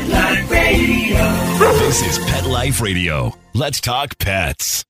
Pet Life Radio. This is Pet Life Radio. Let's talk pets.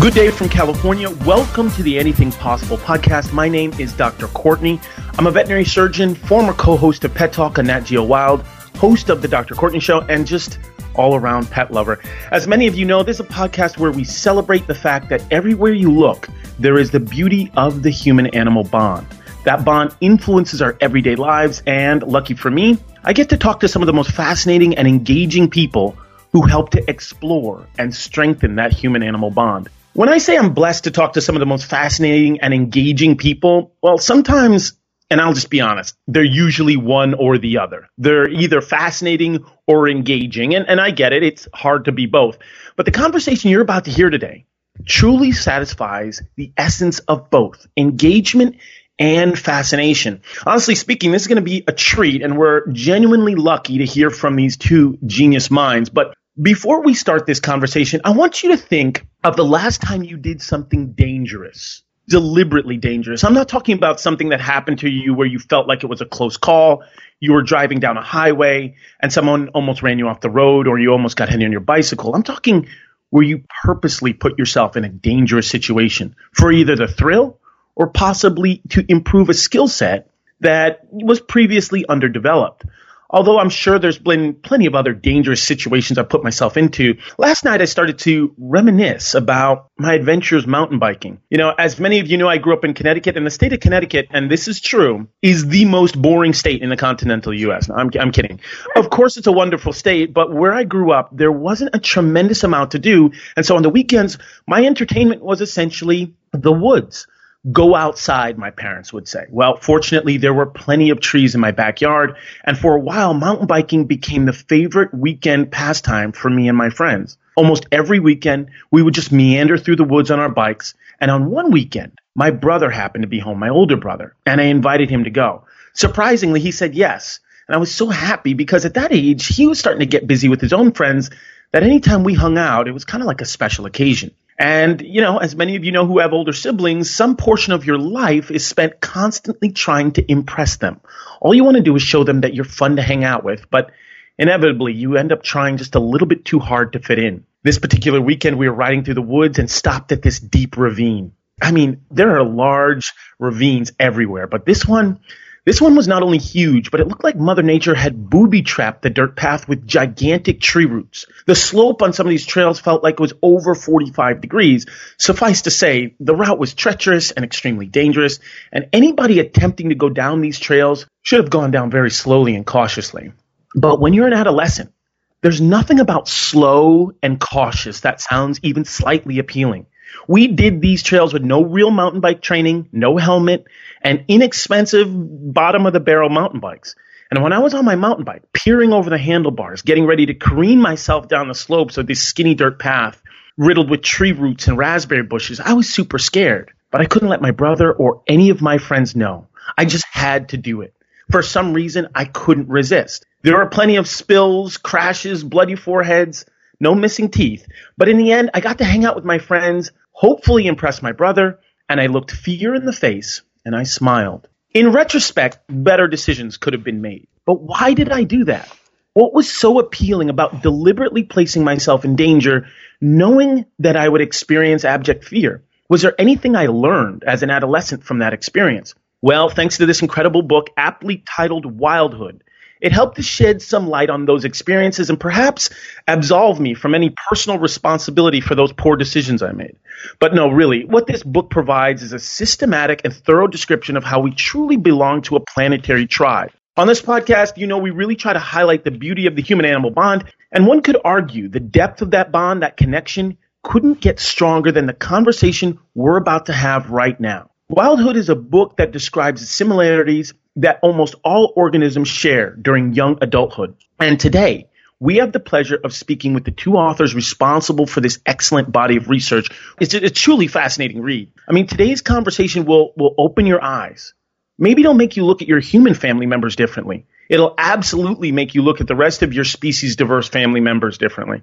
Good day from California. Welcome to the Anything Possible podcast. My name is Dr. Courtney. I'm a veterinary surgeon, former co host of Pet Talk on Nat Geo Wild, host of The Dr. Courtney Show, and just all around pet lover. As many of you know, this is a podcast where we celebrate the fact that everywhere you look, there is the beauty of the human animal bond. That bond influences our everyday lives, and lucky for me, I get to talk to some of the most fascinating and engaging people who help to explore and strengthen that human animal bond. When I say I'm blessed to talk to some of the most fascinating and engaging people, well, sometimes, and I'll just be honest, they're usually one or the other. They're either fascinating or engaging, and, and I get it, it's hard to be both. But the conversation you're about to hear today truly satisfies the essence of both engagement and fascination. Honestly speaking, this is going to be a treat, and we're genuinely lucky to hear from these two genius minds. But before we start this conversation, I want you to think of the last time you did something dangerous, deliberately dangerous. I'm not talking about something that happened to you where you felt like it was a close call. You were driving down a highway and someone almost ran you off the road or you almost got hit on your bicycle. I'm talking where you purposely put yourself in a dangerous situation for either the thrill or possibly to improve a skill set that was previously underdeveloped. Although I'm sure there's been plenty of other dangerous situations I've put myself into, last night I started to reminisce about my adventures mountain biking. You know, as many of you know, I grew up in Connecticut, and the state of Connecticut, and this is true, is the most boring state in the continental U.S. I'm, I'm kidding. Of course, it's a wonderful state, but where I grew up, there wasn't a tremendous amount to do. And so on the weekends, my entertainment was essentially the woods go outside, my parents would say. Well, fortunately, there were plenty of trees in my backyard, and for a while, mountain biking became the favorite weekend pastime for me and my friends. Almost every weekend, we would just meander through the woods on our bikes, and on one weekend, my brother happened to be home, my older brother, and I invited him to go. Surprisingly, he said yes, and I was so happy because at that age, he was starting to get busy with his own friends that anytime we hung out, it was kind of like a special occasion. And, you know, as many of you know who have older siblings, some portion of your life is spent constantly trying to impress them. All you want to do is show them that you're fun to hang out with, but inevitably you end up trying just a little bit too hard to fit in. This particular weekend, we were riding through the woods and stopped at this deep ravine. I mean, there are large ravines everywhere, but this one, this one was not only huge, but it looked like Mother Nature had booby trapped the dirt path with gigantic tree roots. The slope on some of these trails felt like it was over 45 degrees. Suffice to say, the route was treacherous and extremely dangerous, and anybody attempting to go down these trails should have gone down very slowly and cautiously. But when you're an adolescent, there's nothing about slow and cautious that sounds even slightly appealing. We did these trails with no real mountain bike training, no helmet, and inexpensive bottom of the barrel mountain bikes. And when I was on my mountain bike, peering over the handlebars, getting ready to careen myself down the slopes of this skinny dirt path riddled with tree roots and raspberry bushes, I was super scared. But I couldn't let my brother or any of my friends know. I just had to do it. For some reason, I couldn't resist. There were plenty of spills, crashes, bloody foreheads, no missing teeth. But in the end, I got to hang out with my friends, hopefully impress my brother, and I looked fear in the face and I smiled. In retrospect, better decisions could have been made. But why did I do that? What was so appealing about deliberately placing myself in danger, knowing that I would experience abject fear? Was there anything I learned as an adolescent from that experience? Well, thanks to this incredible book, aptly titled Wildhood, it helped to shed some light on those experiences and perhaps absolve me from any personal responsibility for those poor decisions I made. But no, really, what this book provides is a systematic and thorough description of how we truly belong to a planetary tribe. On this podcast, you know, we really try to highlight the beauty of the human animal bond, and one could argue the depth of that bond, that connection, couldn't get stronger than the conversation we're about to have right now. Wildhood is a book that describes similarities that almost all organisms share during young adulthood. And today, we have the pleasure of speaking with the two authors responsible for this excellent body of research. It's a, truly fascinating read. I mean, today's conversation will, will open your eyes. Maybe it'll make you look at your human family members differently. It'll absolutely make you look at the rest of your species diverse family members differently.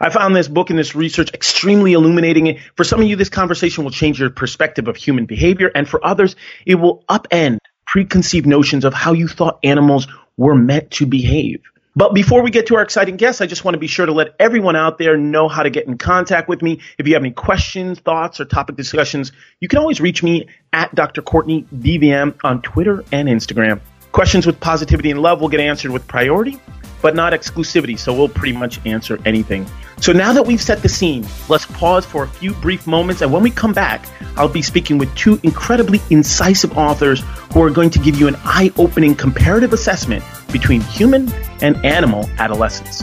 I found this book and this research extremely illuminating. For some of you, this conversation will change your perspective of human behavior, and for others, it will upend preconceived notions of how you thought animals were meant to behave. But before we get to our exciting guests, I just want to be sure to let everyone out there know how to get in contact with me. If you have any questions, thoughts, or topic discussions, you can always reach me at Dr. Courtney DVM on Twitter and Instagram. Questions with positivity and love will get answered with priority, but not exclusivity, so we'll pretty much answer anything. So now that we've set the scene, let's pause for a few brief moments, and when we come back, I'll be speaking with two incredibly incisive authors who are going to give you an eye opening comparative assessment between human and animal adolescence.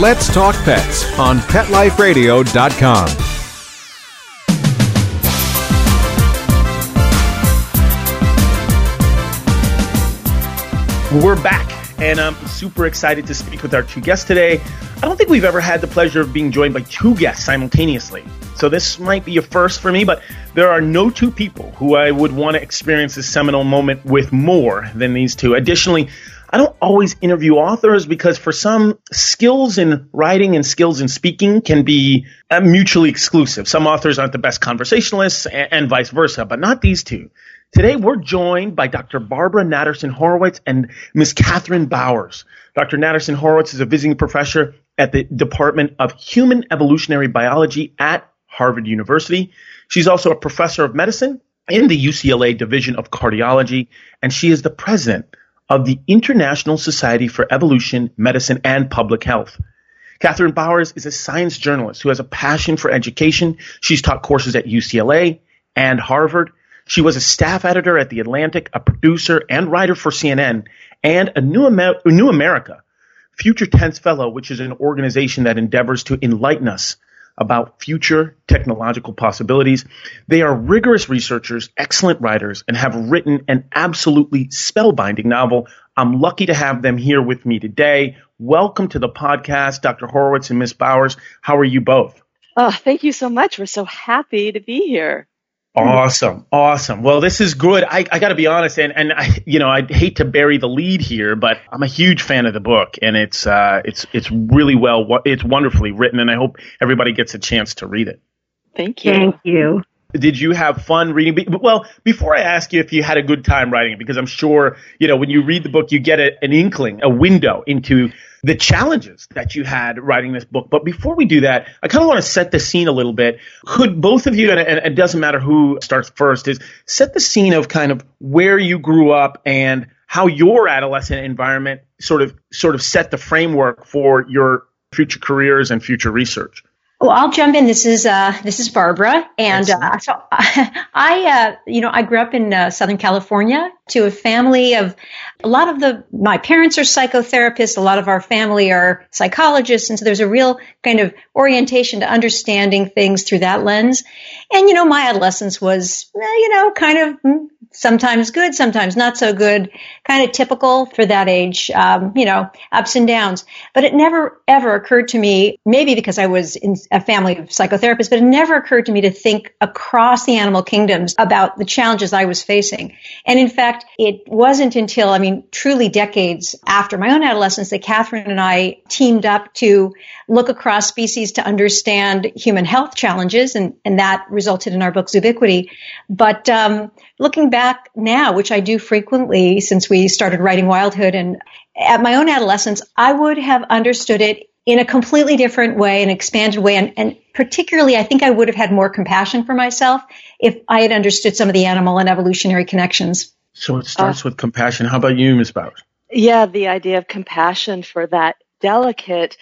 Let's Talk Pets on PetLifeRadio.com. We're back, and I'm super excited to speak with our two guests today. I don't think we've ever had the pleasure of being joined by two guests simultaneously. So this might be a first for me, but there are no two people who I would want to experience this seminal moment with more than these two. Additionally, I don't always interview authors because for some, skills in writing and skills in speaking can be uh, mutually exclusive. Some authors aren't the best conversationalists and, and vice versa, but not these two. Today, we're joined by Dr. Barbara Natterson Horowitz and Ms. Kathryn Bowers. Dr. Natterson Horowitz is a visiting professor at the Department of Human Evolutionary Biology at Harvard University. She's also a professor of medicine in the UCLA Division of Cardiology, and she is the president of the International Society for Evolution, Medicine, and Public Health. Kathryn Bowers is a science journalist who has a passion for education. She's taught courses at UCLA and Harvard. She was a staff editor at The Atlantic, a producer and writer for CNN, and a New, Amer- New America Future Tense Fellow, which is an organization that endeavors to enlighten us about future technological possibilities. They are rigorous researchers, excellent writers, and have written an absolutely spellbinding novel. I'm lucky to have them here with me today. Welcome to the podcast, Dr. Horowitz and Ms. Bowers. How are you both? Oh, thank you so much. We're so happy to be here. Awesome, awesome. Well, this is good. I, I got to be honest, and and I, you know, I hate to bury the lead here, but I'm a huge fan of the book, and it's uh, it's it's really well, it's wonderfully written, and I hope everybody gets a chance to read it. Thank you. Thank you. Did you have fun reading? Well, before I ask you if you had a good time writing it, because I'm sure you know when you read the book, you get a, an inkling, a window into the challenges that you had writing this book. But before we do that, I kind of want to set the scene a little bit. Could both of you, and it doesn't matter who starts first, is set the scene of kind of where you grew up and how your adolescent environment sort of sort of set the framework for your future careers and future research. Well, I'll jump in. This is uh, this is Barbara, and uh, so I, uh, you know, I grew up in uh, Southern California to a family of a lot of the my parents are psychotherapists, a lot of our family are psychologists, and so there's a real kind of orientation to understanding things through that lens. And you know, my adolescence was, eh, you know, kind of mm, sometimes good, sometimes not so good, kind of typical for that age, um, you know, ups and downs. But it never ever occurred to me, maybe because I was in a family of psychotherapists, but it never occurred to me to think across the animal kingdoms about the challenges I was facing. And in fact, it wasn't until, I mean, truly decades after my own adolescence that Kathryn and I teamed up to look across species to understand human health challenges, and, and that resulted in our book Zoobiquity. But um, looking back now, which I do frequently since we started writing Wildhood, and at my own adolescence, I would have understood it in a completely different way, an expanded way, and, and particularly, I think I would have had more compassion for myself if I had understood some of the animal and evolutionary connections. So it starts uh, with compassion. How about you, Ms. Bowers? Yeah, the idea of compassion for that delicate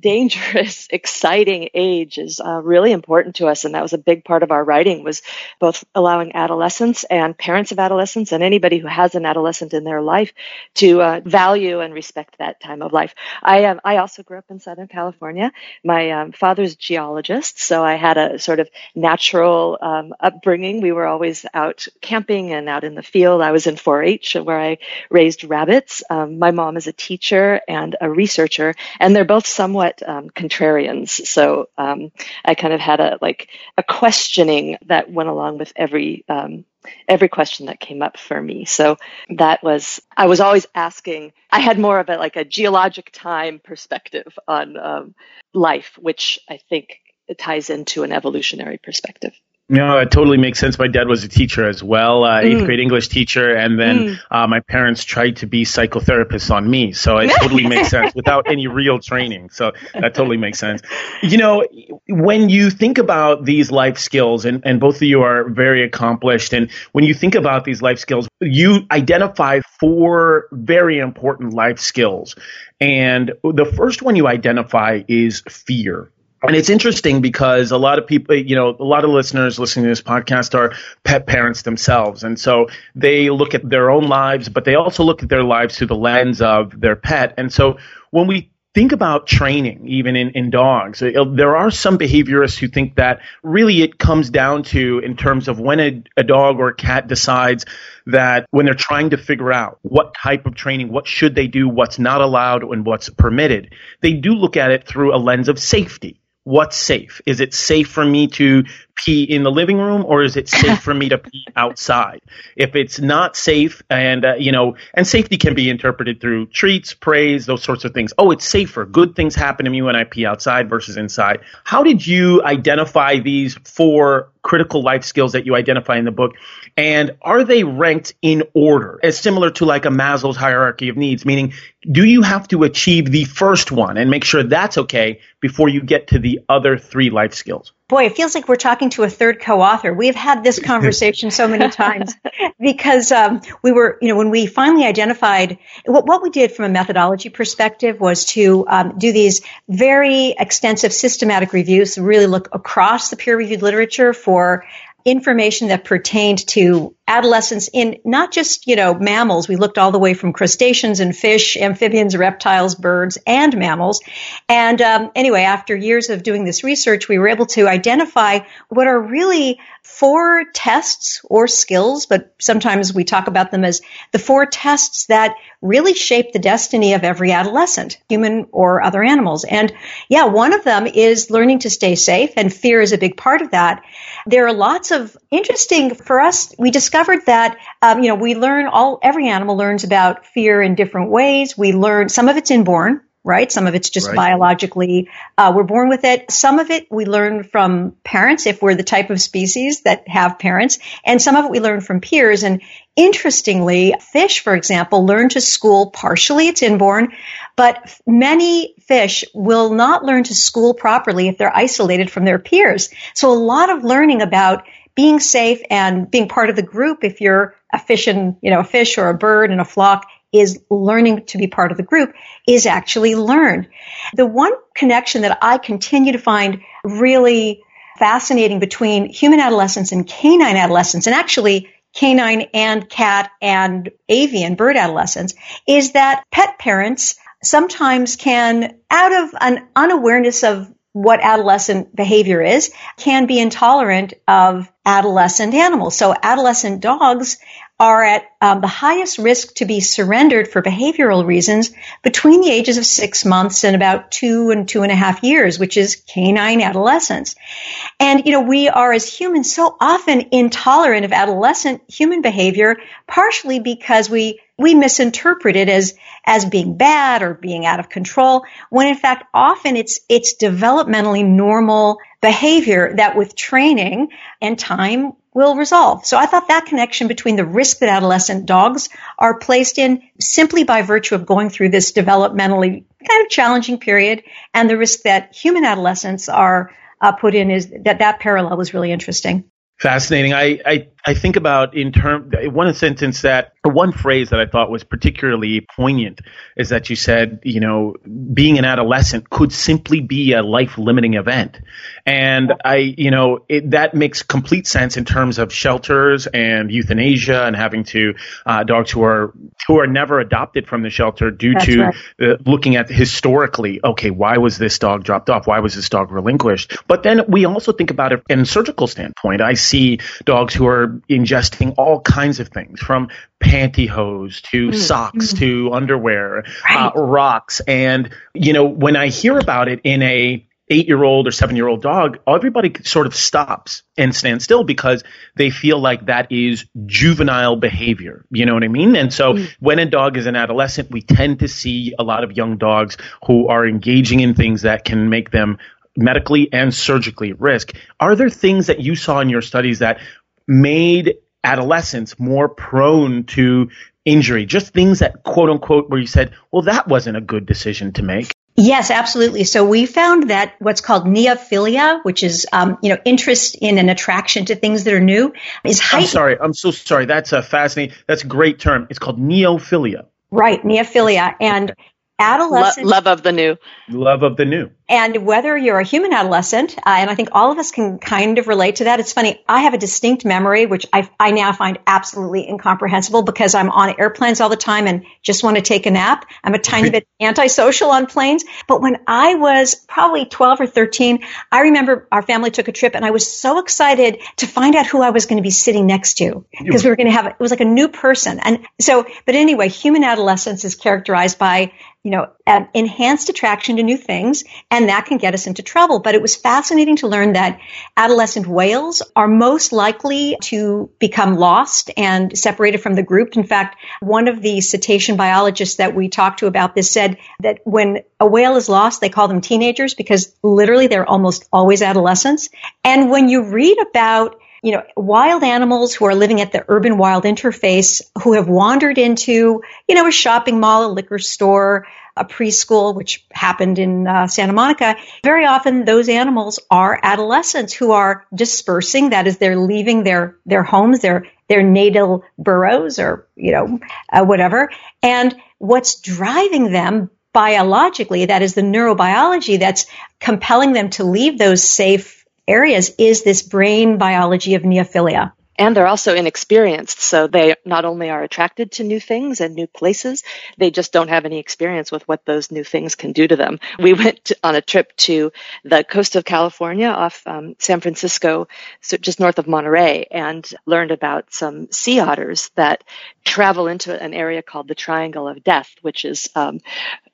dangerous, exciting age is uh, really important to us, and that was a big part of our writing. Was both allowing adolescents and parents of adolescents and anybody who has an adolescent in their life to uh, value and respect that time of life. I um, I also grew up in Southern California. My um, father's geologist, so I had a sort of natural um, upbringing. We were always out camping and out in the field. I was in 4-H where I raised rabbits. Um, my mom is a teacher and a researcher, and they're both somewhat um, contrarians. So um, I kind of had a like a questioning that went along with every um, every question that came up for me. So that was I was always asking. I had more of a like a geologic time perspective on um, life, which I think ties into an evolutionary perspective. No, it totally makes sense. My dad was a teacher as well, uh, eighth mm. grade English teacher, and then mm. uh, my parents tried to be psychotherapists on me. So it totally makes sense without any real training. So that totally makes sense. You know, when you think about these life skills, and, and both of you are very accomplished, and when you think about these life skills, you identify four very important life skills. And the first one you identify is fear. And it's interesting because a lot of people, you know, a lot of listeners listening to this podcast are pet parents themselves. And so they look at their own lives, but they also look at their lives through the lens of their pet. And so when we think about training, even in, in dogs, there are some behaviorists who think that really it comes down to in terms of when a, a dog or a cat decides that when they're trying to figure out what type of training, what should they do, what's not allowed, and what's permitted, they do look at it through a lens of safety what's safe? Is it safe for me to pee in the living room or is it safe for me to pee outside? If it's not safe and, uh, you know, and safety can be interpreted through treats, praise, those sorts of things. Oh, it's safer. Good things happen to me when I pee outside versus inside. How did you identify these four critical life skills that you identify in the book? And are they ranked in order as similar to like a Maslow's hierarchy of needs? Meaning, do you have to achieve the first one and make sure that's okay before you get to the other three life skills? Boy, it feels like we're talking to a third co-author. We've had this conversation so many times because um, we were, you know, when we finally identified what, what we did from a methodology perspective was to um, do these very extensive systematic reviews, really look across the peer-reviewed literature for information that pertained to adolescence in not just, you know, mammals. We looked all the way from crustaceans and fish, amphibians, reptiles, birds, and mammals. And um, anyway, after years of doing this research, we were able to identify what are really four tests or skills, but sometimes we talk about them as the four tests that really shape the destiny of every adolescent, human or other animals. And yeah, one of them is learning to stay safe, and fear is a big part of that. There are lots of interesting for us. We discovered that um, you know we learn all every animal learns about fear in different ways. We learn some of it's inborn, right? Some of it's just right. biologically, uh, we're born with it. Some of it we learn from parents if we're the type of species that have parents. And some of it we learn from peers. And interestingly, fish, for example, learn to school partially. It's inborn, but many fish will not learn to school properly if they're isolated from their peers. So a lot of learning about being safe and being part of the group if you're a fish and, you know, a fish or a bird in a flock is learning to be part of the group is actually learned. The one connection that I continue to find really fascinating between human adolescence and canine adolescence, and actually canine and cat and avian bird adolescence, is that pet parents sometimes can, out of an unawareness of what adolescent behavior is, can be intolerant of adolescent animals. So adolescent dogs are at um, the highest risk to be surrendered for behavioral reasons between the ages of six months and about two and two and a half years, which is canine adolescence. And, you know, we are as humans so often intolerant of adolescent human behavior, partially because we we misinterpret it as as being bad or being out of control when in fact often it's it's developmentally normal behavior that with training and time will resolve. So I thought that connection between the risk that adolescent dogs are placed in simply by virtue of going through this developmentally kind of challenging period and the risk that human adolescents are uh, put in is that that parallel was really interesting. Fascinating. I, I I think about in term one sentence that or one phrase that I thought was particularly poignant is that you said, you know, being an adolescent could simply be a life limiting event. And I, you know, it, that makes complete sense in terms of shelters and euthanasia and having to uh, dogs who are who are never adopted from the shelter due That's to right. uh, looking at historically, okay, why was this dog dropped off? Why was this dog relinquished? But then we also think about it in a surgical standpoint. I see dogs who are ingesting all kinds of things from pantyhose to mm, socks mm. to underwear, uh, rocks. And, you know, when I hear about it in a eight year old or seven year old dog, everybody sort of stops and stands still because they feel like that is juvenile behavior. You know what I mean? And so mm. when a dog is an adolescent, we tend to see a lot of young dogs who are engaging in things that can make them medically and surgically at risk. Are there things that you saw in your studies that made adolescents more prone to injury? Just things that quote unquote where you said, well, that wasn't a good decision to make. Yes, absolutely. So we found that what's called neophilia, which is um, you know interest in and attraction to things that are new, is I'm sorry. I'm so sorry. That's a fascinating. That's a great term. It's called neophilia, Right, neophilia and Lo- love of the new. love of the new. And whether you're a human adolescent, uh, and I think all of us can kind of relate to that. It's funny. I have a distinct memory, which I, I now find absolutely incomprehensible because I'm on airplanes all the time and just want to take a nap. I'm a tiny bit antisocial on planes. But when I was probably 12 or 13, I remember our family took a trip and I was so excited to find out who I was going to be sitting next to because we were going to have, it was like a new person. And so, but anyway, human adolescence is characterized by you know, um, enhanced attraction to new things, and that can get us into trouble. But it was fascinating to learn that adolescent whales are most likely to become lost and separated from the group. In fact, one of the cetacean biologists that we talked to about this said that when a whale is lost, they call them teenagers because literally they're almost always adolescents. And when you read about you know, wild animals who are living at the urban wild interface who have wandered into, you know, a shopping mall, a liquor store, a preschool, which happened in uh, Santa Monica. Very often those animals are adolescents who are dispersing. That is, they're leaving their, their homes, their, their natal burrows or, you know, uh, whatever. And what's driving them biologically, that is the neurobiology that's compelling them to leave those safe areas is this brain biology of neophilia. And they're also inexperienced. So they not only are attracted to new things and new places, they just don't have any experience with what those new things can do to them. We went on a trip to the coast of California off um, San Francisco, so just north of Monterey, and learned about some sea otters that travel into an area called the Triangle of Death, which is um,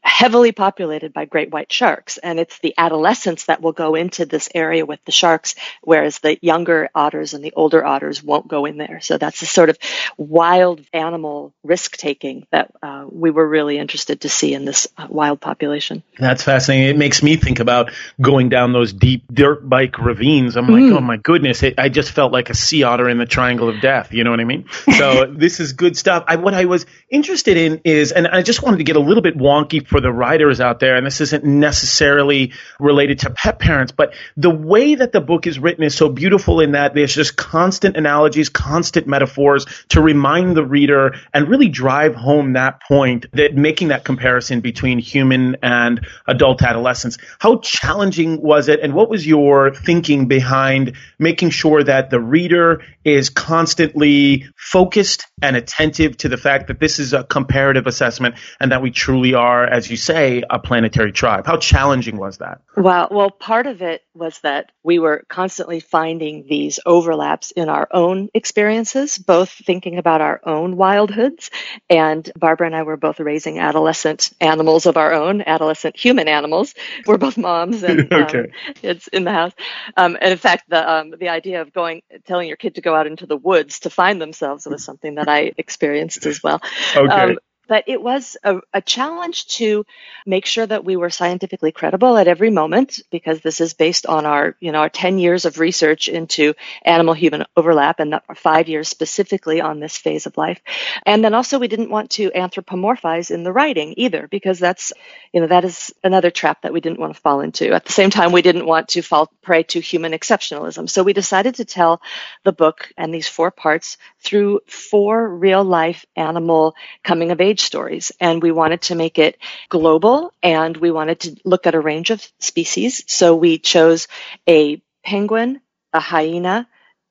heavily populated by great white sharks. And it's the adolescents that will go into this area with the sharks, whereas the younger otters and the older otters won't go in there. So that's the sort of wild animal risk taking that uh, we were really interested to see in this uh, wild population. That's fascinating. It makes me think about going down those deep dirt bike ravines. I'm like, oh my goodness, it, I just felt like a sea otter in the Triangle of Death. You know what I mean? So this is good stuff. I, what I was interested in is, and I just wanted to get a little bit wonky for the writers out there, and this isn't necessarily related to pet parents, but the way that the book is written is so beautiful in that there's just constant analogies, constant metaphors to remind the reader and really drive home that point that making that comparison between human and adult adolescence. How challenging was it, and what was your thinking behind making sure that the reader is constantly focused and attentive to the fact that this is a comparative assessment and that we truly are, as you say, a planetary tribe? How challenging was that? Well, well, part of it was that we were constantly finding these overlaps in our own experiences, both thinking about our own wildhoods. And Barbara and I were both raising adolescent animals of our own, adolescent human animals. We're both moms and um, Okay. kids in the house. Um, and in fact, the um, the idea of going, telling your kid to go out into the woods to find themselves was something that I experienced as well. Okay. But it was a, a, challenge to make sure that we were scientifically credible at every moment because this is based on our you know our 10 years of research into animal human overlap and five years specifically on this phase of life. And then also we didn't want to anthropomorphize in the writing either because that's you know that is another trap that we didn't want to fall into. At the same time we didn't want to fall prey to human exceptionalism. So we decided to tell the book and these four parts through four real life animal coming of age stories. And we wanted to make it global and we wanted to look at a range of species. So we chose a penguin, a hyena,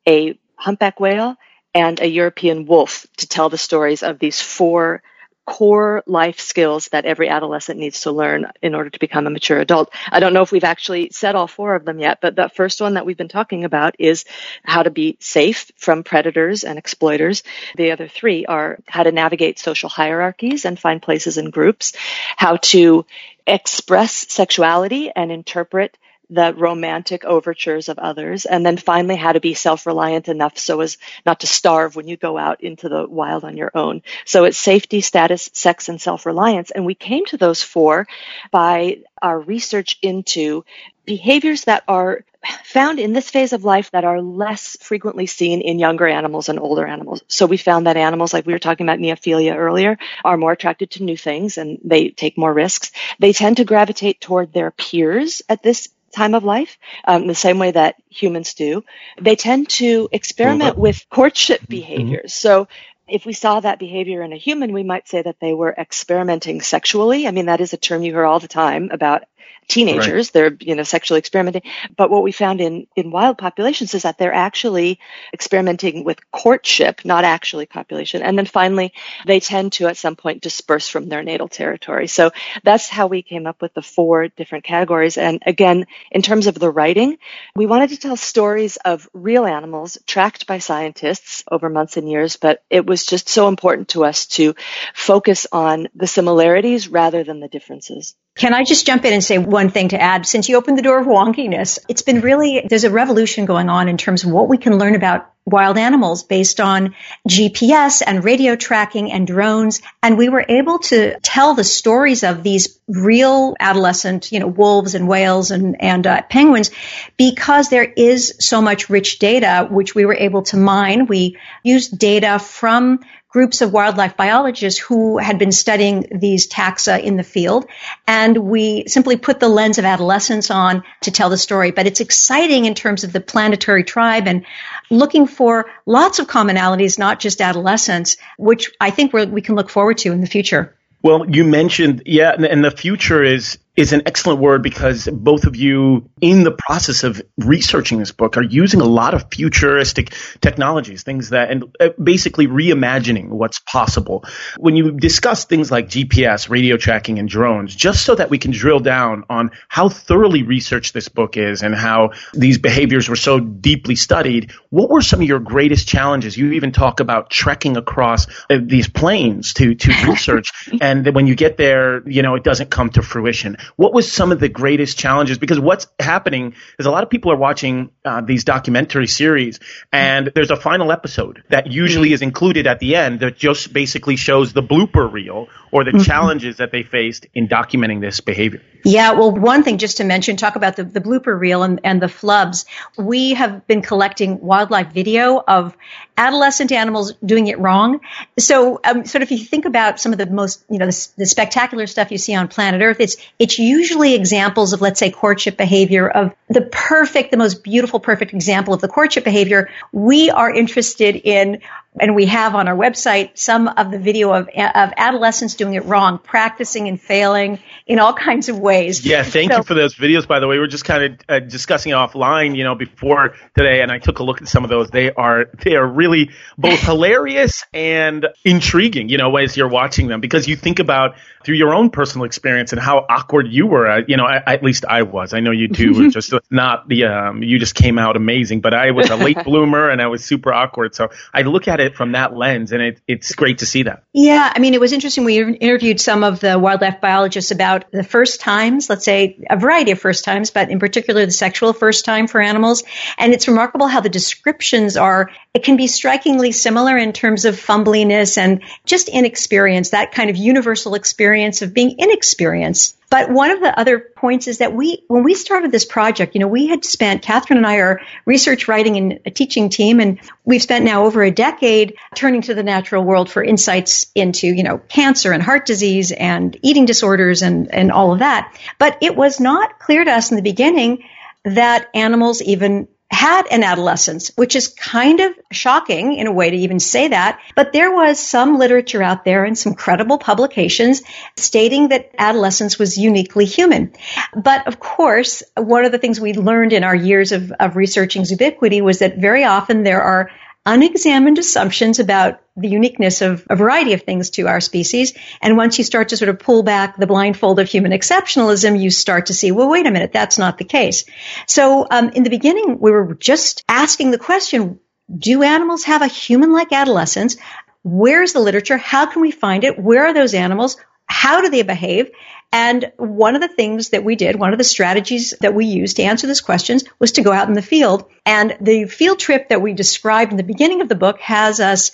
a humpback whale, and a European wolf to tell the stories of these four core life skills that every adolescent needs to learn in order to become a mature adult. I don't know if we've actually said all four of them yet, but the first one that we've been talking about is how to be safe from predators and exploiters. The other three are how to navigate social hierarchies and find places in groups, how to express sexuality and interpret the romantic overtures of others, and then finally how to be self-reliant enough so as not to starve when you go out into the wild on your own. So it's safety, status, sex, and self-reliance. And we came to those four by our research into behaviors that are found in this phase of life that are less frequently seen in younger animals and older animals. So we found that animals, like we were talking about neophilia earlier, are more attracted to new things and they take more risks. They tend to gravitate toward their peers at this time of life, um, the same way that humans do. They tend to experiment with courtship mm-hmm. behaviors. So if we saw that behavior in a human, we might say that they were experimenting sexually. I mean, that is a term you hear all the time about teenagers. Right. They're, you know, sexually experimenting. But what we found in, in wild populations is that they're actually experimenting with courtship, not actually copulation. And then finally, they tend to at some point disperse from their natal territory. So that's how we came up with the four different categories. And again, in terms of the writing, we wanted to tell stories of real animals tracked by scientists over months and years, but it was just so important to us to focus on the similarities rather than the differences. Can I just jump in and say one thing to add? Since you opened the door of wonkiness, it's been really, there's a revolution going on in terms of what we can learn about wild animals based on GPS and radio tracking and drones. And we were able to tell the stories of these real adolescent, you know, wolves and whales and, and uh, penguins because there is so much rich data, which we were able to mine. We used data from groups of wildlife biologists who had been studying these taxa in the field. And we simply put the lens of adolescence on to tell the story. But it's exciting in terms of the planetary tribe and looking for lots of commonalities, not just adolescence, which I think we can look forward to in the future. Well, you mentioned, yeah, and the future is is an excellent word because both of you, in the process of researching this book, are using a lot of futuristic technologies, things that, and uh, basically reimagining what's possible. When you discuss things like GPS, radio tracking, and drones, just so that we can drill down on how thoroughly researched this book is and how these behaviors were so deeply studied, what were some of your greatest challenges? You even talk about trekking across uh, these plains to, to research, and when you get there, you know, it doesn't come to fruition what was some of the greatest challenges? Because what's happening is a lot of people are watching uh, these documentary series, and there's a final episode that usually mm-hmm. is included at the end that just basically shows the blooper reel or the mm-hmm. challenges that they faced in documenting this behavior. Yeah, well, one thing just to mention, talk about the, the blooper reel and, and the flubs. We have been collecting wildlife video of adolescent animals doing it wrong. So, um, sort of, if you think about some of the most, you know, the, the, spectacular stuff you see on planet Earth, it's it's usually examples of, let's say, courtship behavior of the perfect, the most beautiful, perfect example of the courtship behavior. We are interested in and we have on our website some of the video of, of adolescents doing it wrong, practicing and failing in all kinds of ways. Yeah, thank so, you for those videos. By the way, we are just kind of uh, discussing offline, you know, before today, and I took a look at some of those. They are they are really both hilarious and intriguing, you know, as you're watching them because you think about through your own personal experience and how awkward you were. Uh, you know, I, at least I was. I know you too were just not the um, you just came out amazing, but I was a late bloomer and I was super awkward. So I look at it it from that lens, and it, it's great to see that. Yeah, I mean, it was interesting. We interviewed some of the wildlife biologists about the first times, let's say a variety of first times, but in particular the sexual first time for animals. And it's remarkable how the descriptions are, it can be strikingly similar in terms of fumbliness and just inexperience, that kind of universal experience of being inexperienced. But one of the other points is that we, when we started this project, you know, we had spent, Kathryn and I are research writing and a teaching team, and we've spent now over a decade turning to the natural world for insights into, you know, cancer and heart disease and eating disorders and, and all of that. But it was not clear to us in the beginning that animals even had an adolescence, which is kind of shocking in a way to even say that. But there was some literature out there and some credible publications stating that adolescence was uniquely human. But of course, one of the things we learned in our years of, of researching Zoobiquity was that very often there are unexamined assumptions about the uniqueness of a variety of things to our species. And once you start to sort of pull back the blindfold of human exceptionalism, you start to see, well, wait a minute, that's not the case. So um, in the beginning, we were just asking the question, do animals have a human-like adolescence? Where's the literature? How can we find it? Where are those animals? How do they behave? And one of the things that we did, one of the strategies that we used to answer these questions was to go out in the field. And the field trip that we described in the beginning of the book has us,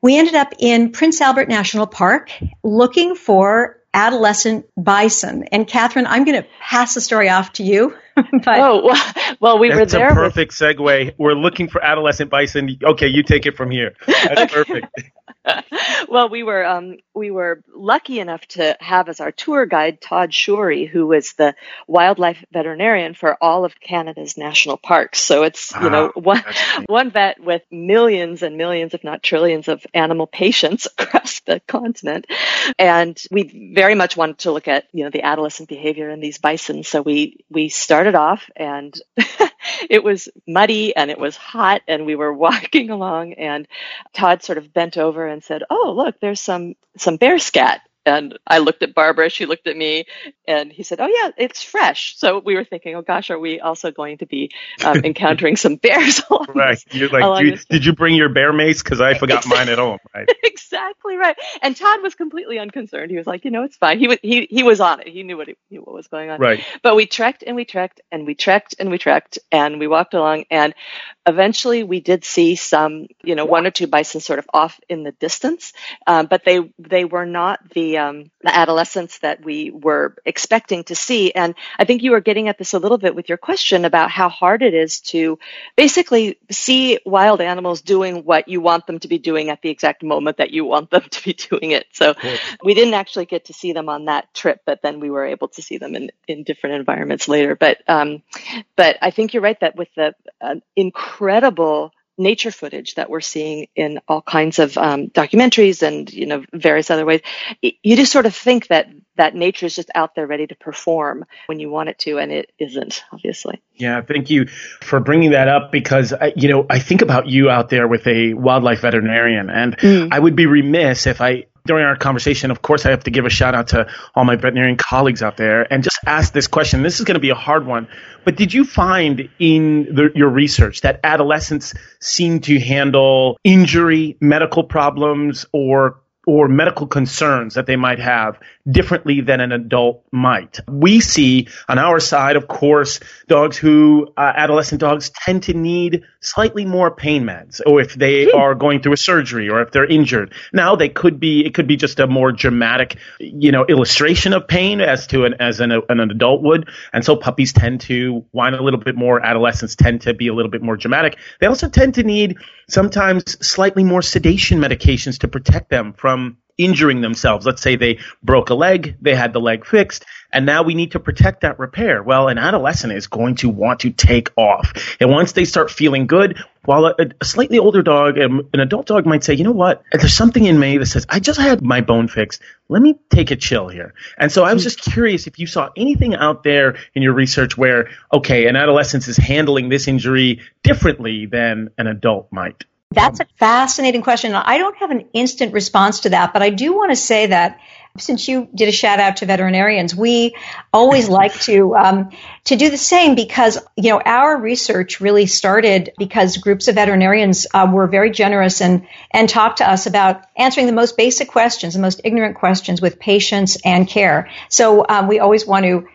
we ended up in Prince Albert National Park looking for adolescent bison. And Kathryn, I'm going to pass the story off to you. but, oh, well, well we That's were there. That's a perfect with... segue. We're looking for adolescent bison. Okay, you take it from here. That's perfect. well, we were um, we were lucky enough to have as our tour guide Todd Shury, who was the wildlife veterinarian for all of Canada's national parks. So it's you know one one vet with millions and millions, if not trillions, of animal patients across the continent, and we very much wanted to look at you know the adolescent behavior in these bison. So we we started off and it was muddy and it was hot, and we were walking along, and Todd sort of bent over and said, "Oh, look, there's some some bear scat." And I looked at Barbara, she looked at me, and he said, Oh, yeah, it's fresh. So we were thinking, Oh, gosh, are we also going to be um, encountering some bears? right. You're like, you, did you bring your bear mace? Because I forgot mine at home. Right. exactly right. And Todd was completely unconcerned. He was like, You know, it's fine. He was, he, he was on it. He knew what, he, knew what was going on. Right. But we trekked and we trekked and we trekked and we trekked and we walked along. And eventually we did see some, you know, one or two bison sort of off in the distance. Um, but they, they were not the, um, the adolescents that we were expecting to see. And I think you were getting at this a little bit with your question about how hard it is to basically see wild animals doing what you want them to be doing at the exact moment that you want them to be doing it. So we didn't actually get to see them on that trip, but then we were able to see them in, in different environments later. But, um, but I think you're right that with the uh, incredible nature footage that we're seeing in all kinds of um, documentaries and you know various other ways you just sort of think that that nature is just out there ready to perform when you want it to and it isn't obviously yeah thank you for bringing that up because uh, you know i think about you out there with a wildlife veterinarian and mm. i would be remiss if i during our conversation, of course, I have to give a shout out to all my veterinarian colleagues out there and just ask this question. This is going to be a hard one, but did you find in the, your research that adolescents seem to handle injury, medical problems, or or medical concerns that they might have differently than an adult might. We see on our side, of course, dogs who, uh, adolescent dogs tend to need slightly more pain meds, or if they hmm. are going through a surgery or if they're injured. Now they could be, it could be just a more dramatic, you know, illustration of pain as to an, as an, an adult would. And so puppies tend to whine a little bit more. Adolescents tend to be a little bit more dramatic. They also tend to need sometimes slightly more sedation medications to protect them from injuring themselves. Let's say they broke a leg, they had the leg fixed, and now we need to protect that repair. Well, an adolescent is going to want to take off. And once they start feeling good, while a, a slightly older dog, um, an adult dog might say, you know what, there's something in me that says, I just had my bone fixed. Let me take a chill here. And so I was just curious if you saw anything out there in your research where, okay, an adolescent is handling this injury differently than an adult might. That's a fascinating question. I don't have an instant response to that, but I do want to say that since you did a shout out to veterinarians, we always like to um, to do the same because you know our research really started because groups of veterinarians uh, were very generous and and talked to us about answering the most basic questions, the most ignorant questions with patience and care. So um, we always want to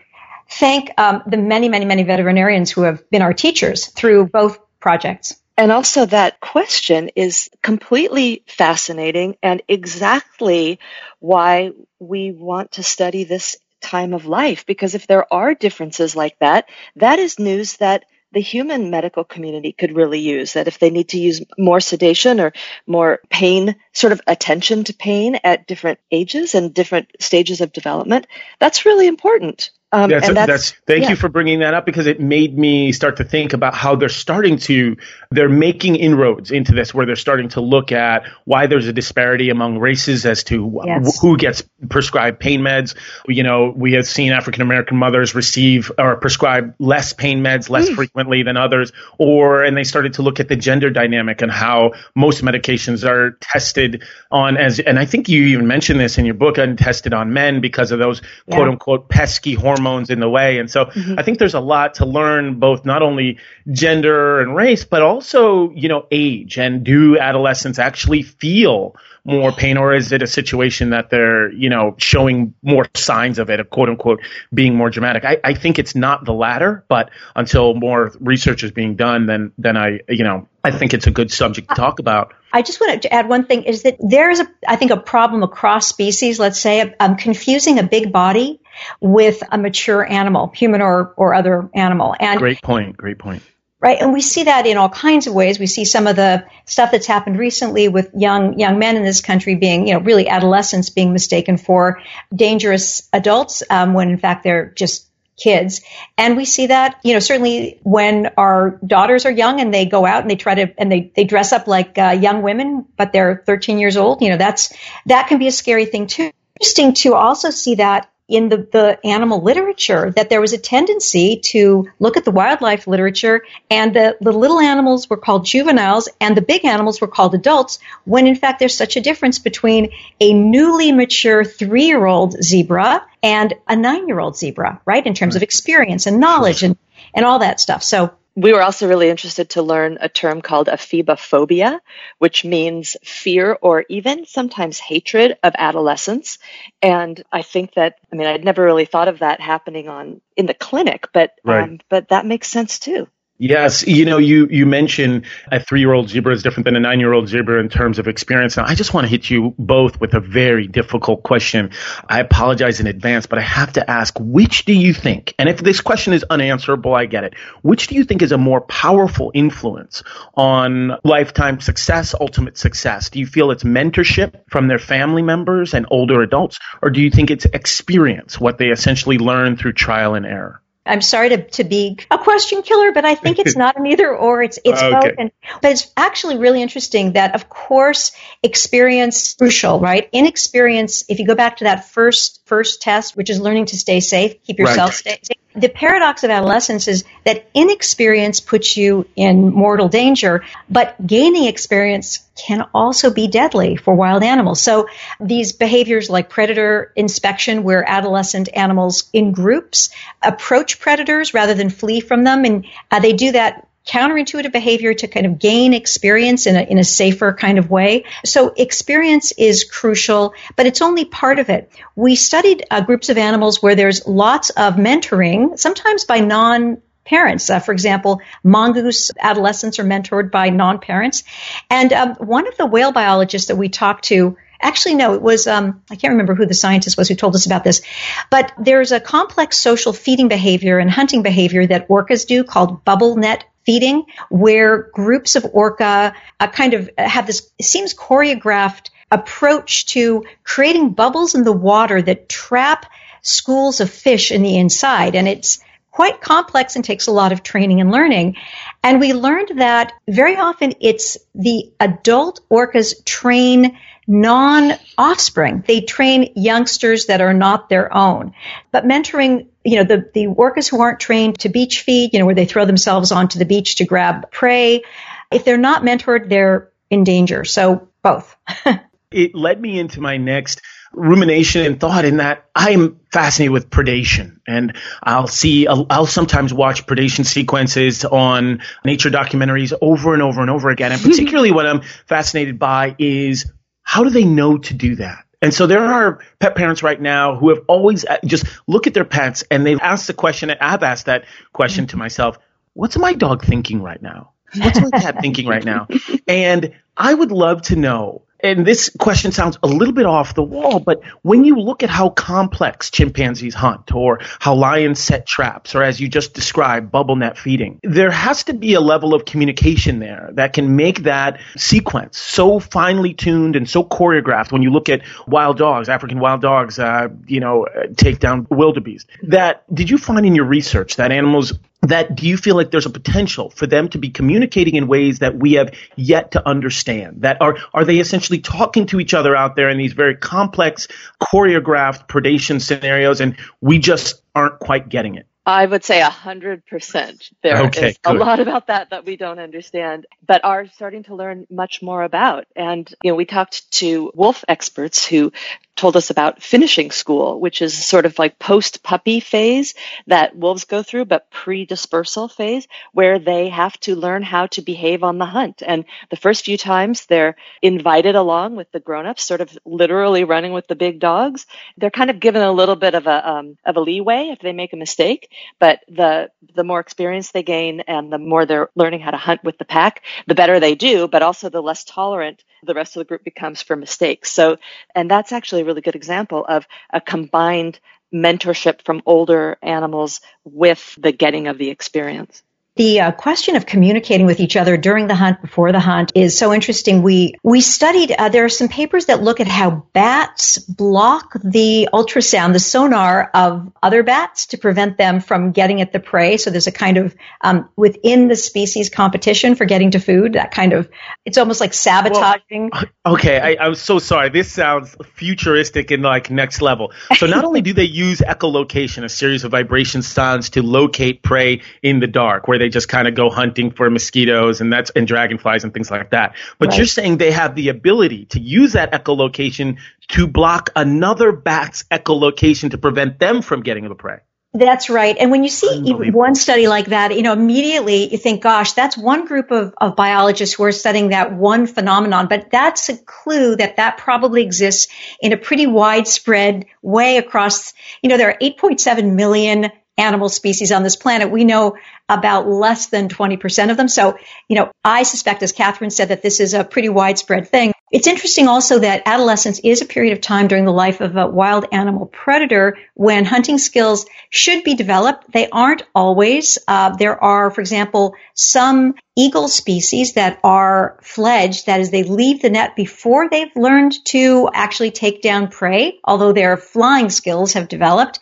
thank um, the many, many, many veterinarians who have been our teachers through both projects. And also, that question is completely fascinating and exactly why we want to study this time of life. Because if there are differences like that, that is news that the human medical community could really use. That if they need to use more sedation or more pain, sort of attention to pain at different ages and different stages of development, that's really important. Um, that's, that's, that's, thank yeah. you for bringing that up because it made me start to think about how they're starting to they're making inroads into this where they're starting to look at why there's a disparity among races as to yes. who gets prescribed pain meds you know we have seen african american mothers receive or prescribe less pain meds less mm. frequently than others or and they started to look at the gender dynamic and how most medications are tested on as and i think you even mentioned this in your book and tested on men because of those yeah. quote unquote pesky hormones hormones in the way. And so mm-hmm. I think there's a lot to learn, both not only gender and race, but also, you know, age and do adolescents actually feel more pain or is it a situation that they're, you know, showing more signs of it, of quote unquote, being more dramatic? I, I think it's not the latter, but until more research is being done, then, then I, you know, I think it's a good subject to talk about. I just wanted to add one thing is that there is a, I think, a problem across species, let's say, um, confusing a big body with a mature animal, human or, or other animal. And great point. Great point. Right. And we see that in all kinds of ways. We see some of the stuff that's happened recently with young, young men in this country being, you know, really adolescents being mistaken for dangerous adults, um, when in fact they're just kids. And we see that, you know, certainly when our daughters are young and they go out and they try to, and they, they dress up like uh, young women, but they're 13 years old, you know, that's, that can be a scary thing too. Interesting to also see that in the, the animal literature that there was a tendency to look at the wildlife literature and the, the little animals were called juveniles and the big animals were called adults when in fact there's such a difference between a newly mature three year old zebra and a nine year old zebra, right? In terms right. of experience and knowledge and, and all that stuff. So we were also really interested to learn a term called ephebiphobia, which means fear or even sometimes hatred of adolescence. And I think that, I mean, I'd never really thought of that happening on in the clinic, but right. um, but that makes sense too. Yes, you know, you you mentioned a three-year-old zebra is different than a nine-year-old zebra in terms of experience. Now, I just want to hit you both with a very difficult question. I apologize in advance, but I have to ask: which do you think? And if this question is unanswerable, I get it. Which do you think is a more powerful influence on lifetime success, ultimate success? Do you feel it's mentorship from their family members and older adults, or do you think it's experience, what they essentially learn through trial and error? I'm sorry to, to be a question killer, but I think it's not an either or. It's it's okay. both. And, but it's actually really interesting that, of course, experience crucial, right? Inexperience. If you go back to that first first test, which is learning to stay safe, keep yourself right. safe the paradox of adolescence is that inexperience puts you in mortal danger, but gaining experience can also be deadly for wild animals. So these behaviors like predator inspection, where adolescent animals in groups approach predators rather than flee from them, and uh, they do that counterintuitive behavior to kind of gain experience in a, in a safer kind of way. So experience is crucial, but it's only part of it. We studied uh, groups of animals where there's lots of mentoring, sometimes by non parents. Uh, for example, mongoose adolescents are mentored by non-parents. And um, one of the whale biologists that we talked to Actually, no, it was, um, I can't remember who the scientist was who told us about this, but there's a complex social feeding behavior and hunting behavior that orcas do called bubble net feeding, where groups of orca uh, kind of have this, seems choreographed approach to creating bubbles in the water that trap schools of fish in the inside. And it's quite complex and takes a lot of training and learning. And we learned that very often it's the adult orcas train non offspring. They train youngsters that are not their own. But mentoring, you know, the, the orcas who aren't trained to beach feed, you know, where they throw themselves onto the beach to grab prey, if they're not mentored, they're in danger. So both. it led me into my next rumination and thought in that I am fascinated with predation and I'll see, I'll, I'll, sometimes watch predation sequences on nature documentaries over and over and over again. And particularly what I'm fascinated by is how do they know to do that? And so there are pet parents right now who have always uh, just look at their pets and they've asked the question. and I've asked that question to myself. What's my dog thinking right now? What's my cat thinking right now? And I would love to know and this question sounds a little bit off the wall, but when you look at how complex chimpanzees hunt or how lions set traps, or as you just described, bubble net feeding, there has to be a level of communication there that can make that sequence so finely tuned and so choreographed when you look at wild dogs, African wild dogs, uh, you know, take down wildebeest. That, did you find in your research that animals that do you feel like there's a potential for them to be communicating in ways that we have yet to understand that are are they essentially talking to each other out there in these very complex choreographed predation scenarios and we just aren't quite getting it I would say a hundred percent. There okay, is a lot about that that we don't understand, but are starting to learn much more about. And you know, we talked to wolf experts who told us about finishing school, which is sort of like post puppy phase that wolves go through, but pre dispersal phase, where they have to learn how to behave on the hunt. And the first few times they're invited along with the grown ups, sort of literally running with the big dogs. They're kind of given a little bit of a um, of a leeway if they make a mistake, but the the more experience they gain and the more they're learning how to hunt with the pack, the better they do, but also the less tolerant the rest of the group becomes for mistakes. So, and that's actually a really good example of a combined mentorship from older animals with the getting of the experience. The uh, question of communicating with each other during the hunt, before the hunt, is so interesting. We we studied. Uh, there are some papers that look at how bats block the ultrasound, the sonar of other bats to prevent them from getting at the prey. So there's a kind of um, within the species competition for getting to food. That kind of it's almost like sabotaging. Well, okay, I, I'm so sorry. This sounds futuristic and like next level. So not only do they use echolocation, a series of vibration sounds to locate prey in the dark, where they just kind of go hunting for mosquitoes and that's and dragonflies and things like that. But right. you're saying they have the ability to use that echolocation to block another bat's echolocation to prevent them from getting the prey. That's right. And when you see one study like that, you know, immediately you think, gosh, that's one group of, of biologists who are studying that one phenomenon. But that's a clue that that probably exists in a pretty widespread way across, you know, there are 8.7 million animal species on this planet. We know about less than 20% of them. So, you know, I suspect, as Kathryn said, that this is a pretty widespread thing. It's interesting also that adolescence is a period of time during the life of a wild animal predator when hunting skills should be developed. They aren't always. Uh, there are, for example, some eagle species that are fledged, that is, they leave the net before they've learned to actually take down prey, although their flying skills have developed.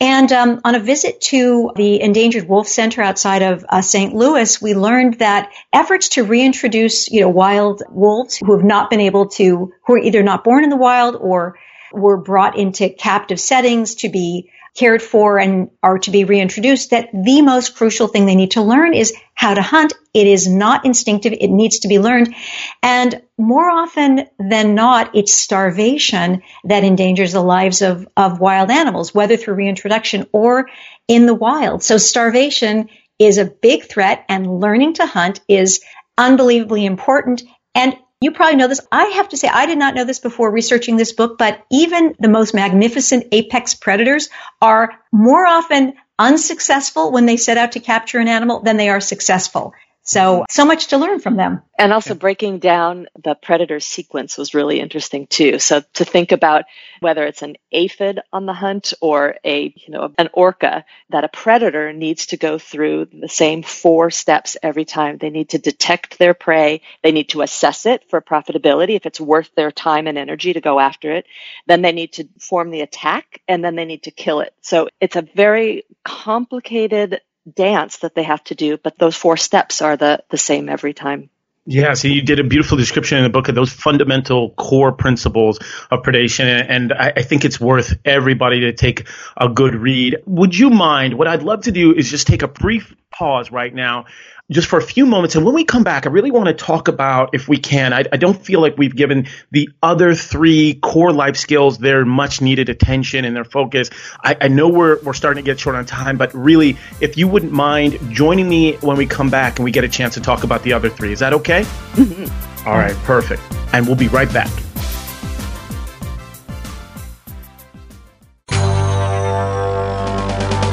And um, on a visit to the Endangered Wolf Center outside of uh, St. Louis, we learned that efforts to reintroduce, you know, wild wolves who have not been able to, who are either not born in the wild or were brought into captive settings to be cared for and are to be reintroduced, that the most crucial thing they need to learn is how to hunt. It is not instinctive. It needs to be learned. And more often than not, it's starvation that endangers the lives of, of wild animals, whether through reintroduction or in the wild. So starvation is a big threat and learning to hunt is unbelievably important. And you probably know this. I have to say, I did not know this before researching this book, but even the most magnificent apex predators are more often unsuccessful when they set out to capture an animal than they are successful. So, mm-hmm. so much to learn from them. And also breaking down the predator sequence was really interesting too. So to think about whether it's an aphid on the hunt or a, you know, an orca, that a predator needs to go through the same four steps every time. They need to detect their prey. They need to assess it for profitability, if it's worth their time and energy to go after it. Then they need to form the attack and then they need to kill it. So it's a very complicated dance that they have to do, but those four steps are the, the same every time. Yeah, so you did a beautiful description in the book of those fundamental core principles of predation, and I, I, think it's worth everybody to take a good read. Would you mind? What I'd love to do is just take a brief pause right now just for a few moments. And when we come back, I really want to talk about, if we can, I, I, don't feel like we've given the other three core life skills their much needed attention and their focus. I, I know we're, we're starting to get short on time, but really, if you wouldn't mind joining me when we come back and we get a chance to talk about the other three, is that okay? Mm-hmm. All right, perfect. And we'll be right back.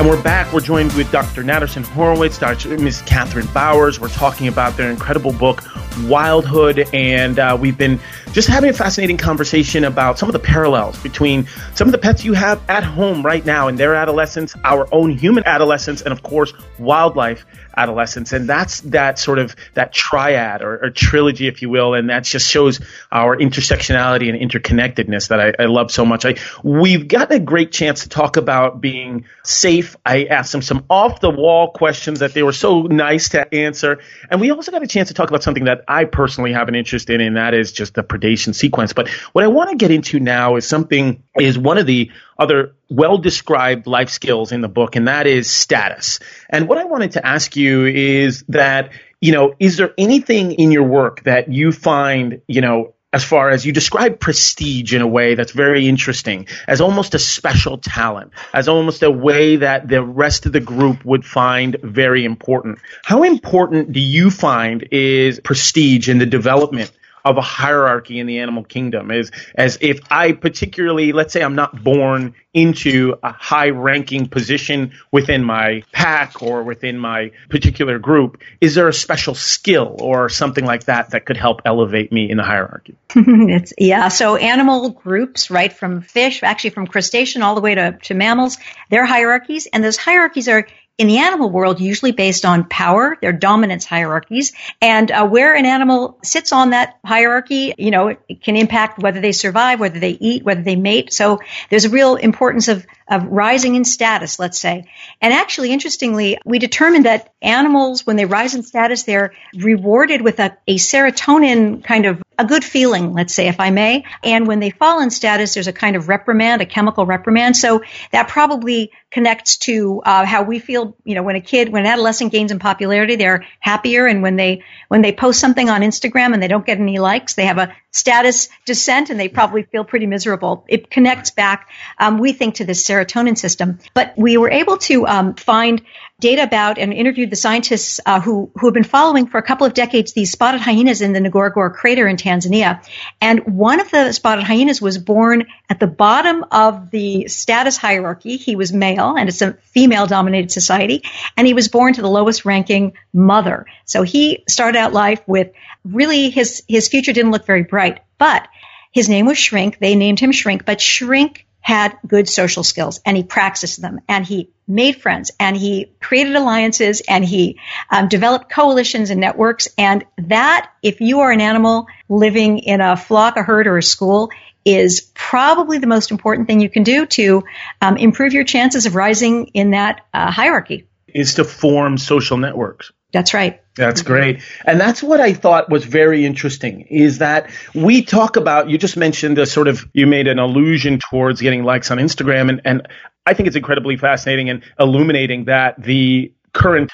And we're back. We're joined with Dr. Natterson Horowitz, Dr. Ms. Kathryn Bowers. We're talking about their incredible book, Wildhood. And uh, we've been just having a fascinating conversation about some of the parallels between some of the pets you have at home right now and their adolescence, our own human adolescence, and of course, wildlife adolescence. And that's that sort of that triad or, or trilogy, if you will. And that just shows our intersectionality and interconnectedness that I, I love so much. I, we've gotten a great chance to talk about being safe. I asked them some off the wall questions that they were so nice to answer. And we also got a chance to talk about something that I personally have an interest in, and that is just the predation sequence. But what I want to get into now is something is one of the other well described life skills in the book, and that is status. And what I wanted to ask you is that, you know, is there anything in your work that you find, you know, as far as you describe prestige in a way that's very interesting, as almost a special talent, as almost a way that the rest of the group would find very important. How important do you find is prestige in the development of a hierarchy in the animal kingdom is as if I particularly, let's say I'm not born into a high ranking position within my pack or within my particular group, is there a special skill or something like that that could help elevate me in the hierarchy? yeah. So animal groups, right, from fish, actually from crustacean all the way to, to mammals, their hierarchies, and those hierarchies are in the animal world usually based on power, their dominance hierarchies, and uh, where an animal sits on that hierarchy, you know, it can impact whether they survive, whether they eat, whether they mate. So there's a real importance of of rising in status, let's say. And actually, interestingly, we determined that animals, when they rise in status, they're rewarded with a, a serotonin kind of a good feeling, let's say, if I may. And when they fall in status, there's a kind of reprimand, a chemical reprimand. So that probably connects to uh, how we feel. You know, when a kid, when an adolescent gains in popularity, they're happier, and when they when they post something on Instagram and they don't get any likes, they have a status descent, and they probably feel pretty miserable. It connects back, um, we think, to this serotonin system. But we were able to um, find data about and interviewed the scientists uh, who who have been following for a couple of decades these spotted hyenas in the Ngorongoro crater in Tanzania. And one of the spotted hyenas was born at the bottom of the status hierarchy. He was male, and it's a female dominated society, and he was born to the lowest ranking mother. So he started out life with really his his future didn't look very bright, but his name was Shrink. They named him Shrink, but Shrink had good social skills and he practiced them and he made friends and he created alliances and he um, developed coalitions and networks. And that, if you are an animal living in a flock, a herd, or a school, is probably the most important thing you can do to um, improve your chances of rising in that uh, hierarchy. Is to form social networks. That's right. That's mm-hmm. great. And that's what I thought was very interesting is that we talk about, you just mentioned the sort of, you made an allusion towards getting likes on Instagram. And, and I think it's incredibly fascinating and illuminating that the current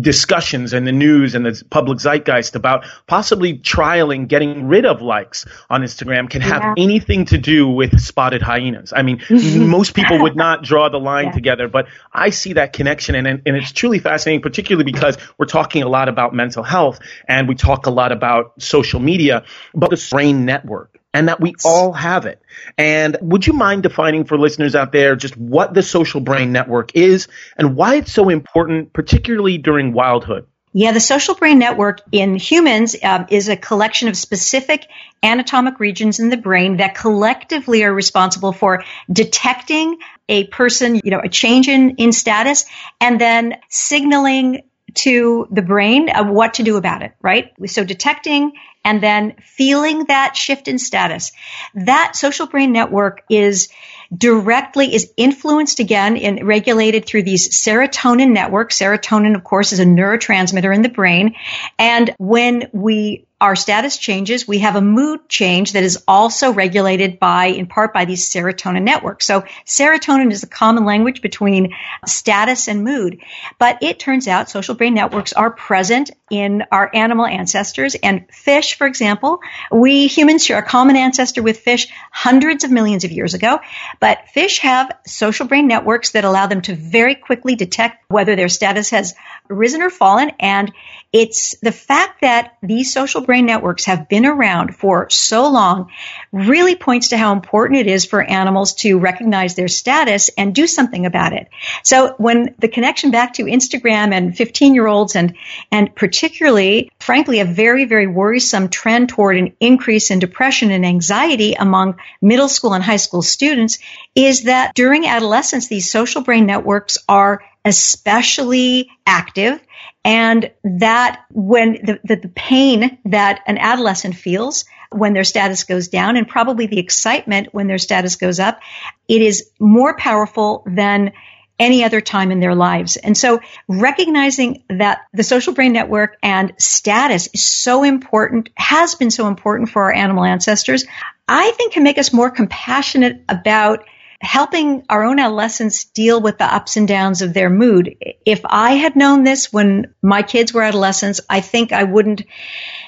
discussions and the news and the public zeitgeist about possibly trialing getting rid of likes on Instagram can have yeah. anything to do with spotted hyenas. I mean, most people would not draw the line yeah. together, but I see that connection and, and it's truly fascinating, particularly because we're talking a lot about mental health and we talk a lot about social media, but the brain network and that we all have it. And would you mind defining for listeners out there just what the social brain network is and why it's so important, particularly during wildhood? Yeah, the social brain network in humans um, is a collection of specific anatomic regions in the brain that collectively are responsible for detecting a person, you know, a change in, in status and then signaling to the brain of what to do about it, right? So detecting and then feeling that shift in status. That social brain network is directly is influenced again and regulated through these serotonin networks. Serotonin, of course, is a neurotransmitter in the brain. And when we our status changes, we have a mood change that is also regulated by, in part, by these serotonin networks. So serotonin is a common language between status and mood. But it turns out social brain networks are present in our animal ancestors and fish, for example. We humans share a common ancestor with fish hundreds of millions of years ago, but fish have social brain networks that allow them to very quickly detect whether their status has risen or fallen. And it's the fact that these social brain networks have been around for so long really points to how important it is for animals to recognize their status and do something about it. So when the connection back to Instagram and 15 year olds and, and particularly, frankly, a very, very worrisome trend toward an increase in depression and anxiety among middle school and high school students is that during adolescence, these social brain networks are especially active and that when the, the, the, pain that an adolescent feels when their status goes down and probably the excitement when their status goes up, it is more powerful than any other time in their lives. And so recognizing that the social brain network and status is so important, has been so important for our animal ancestors, I think can make us more compassionate about helping our own adolescents deal with the ups and downs of their mood. If I had known this when my kids were adolescents, I think I wouldn't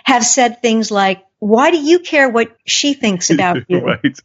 have said things like, why do you care what she thinks about you? right. Because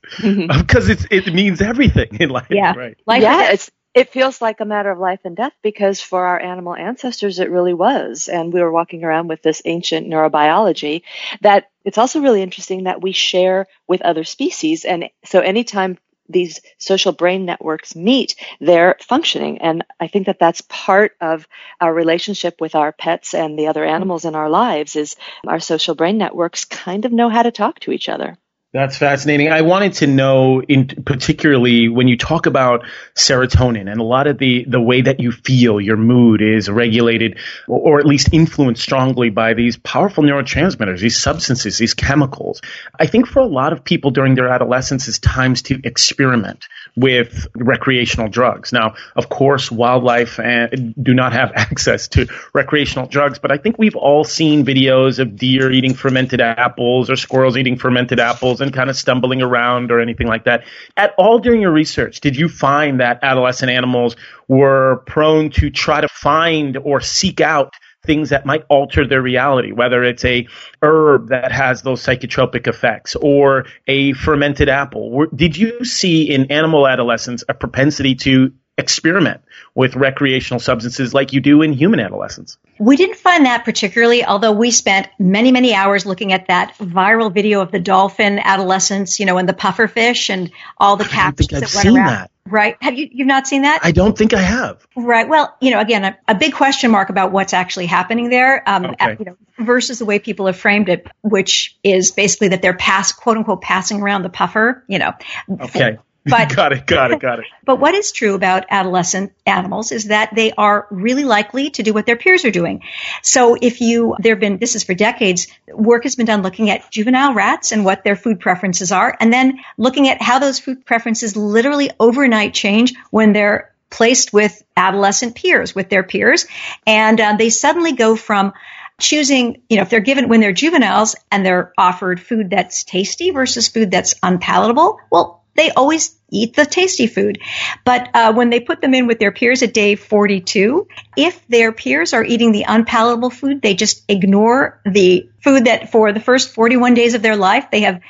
mm-hmm. it means everything in life. Yeah. Right. Life yeah. It's, it feels like a matter of life and death because for our animal ancestors, it really was. And we were walking around with this ancient neurobiology that it's also really interesting that we share with other species. And so anytime these social brain networks meet, they're functioning. And I think that that's part of our relationship with our pets and the other animals in our lives is our social brain networks kind of know how to talk to each other. That's fascinating. I wanted to know, in particularly when you talk about serotonin and a lot of the the way that you feel, your mood is regulated, or, at least influenced strongly by these powerful neurotransmitters, these substances, these chemicals. I think for a lot of people during their adolescence, it's times to experiment with recreational drugs. Now, of course, wildlife uh, do not have access to recreational drugs, but I think we've all seen videos of deer eating fermented apples or squirrels eating fermented apples and kind of stumbling around or anything like that. At all during your research, did you find that adolescent animals were prone to try to find or seek out things that might alter their reality, whether it's a herb that has those psychotropic effects or a fermented apple. Did you see in animal adolescence a propensity to experiment with recreational substances like you do in human adolescence? We didn't find that particularly, although we spent many, many hours looking at that viral video of the dolphin adolescence, you know, and the puffer fish and all the captures that went around. That. Right. Have you, you've not seen that? I don't think I have. Right. Well, you know, again, a, a big question mark about what's actually happening there, um, okay. at, you know, versus the way people have framed it, which is basically that they're pass, quote unquote, passing around the puffer, you know. Okay. But, got it, got it, got it. But what is true about adolescent animals is that they are really likely to do what their peers are doing. So if you, there have been, this is for decades, work has been done looking at juvenile rats and what their food preferences are, and then looking at how those food preferences literally overnight change when they're placed with adolescent peers, with their peers, and uh, they suddenly go from choosing, you know, if they're given when they're juveniles and they're offered food that's tasty versus food that's unpalatable, well, they always eat the tasty food. But uh, when they put them in with their peers at day 42, if their peers are eating the unpalatable food, they just ignore the food that for the first 41 days of their life they have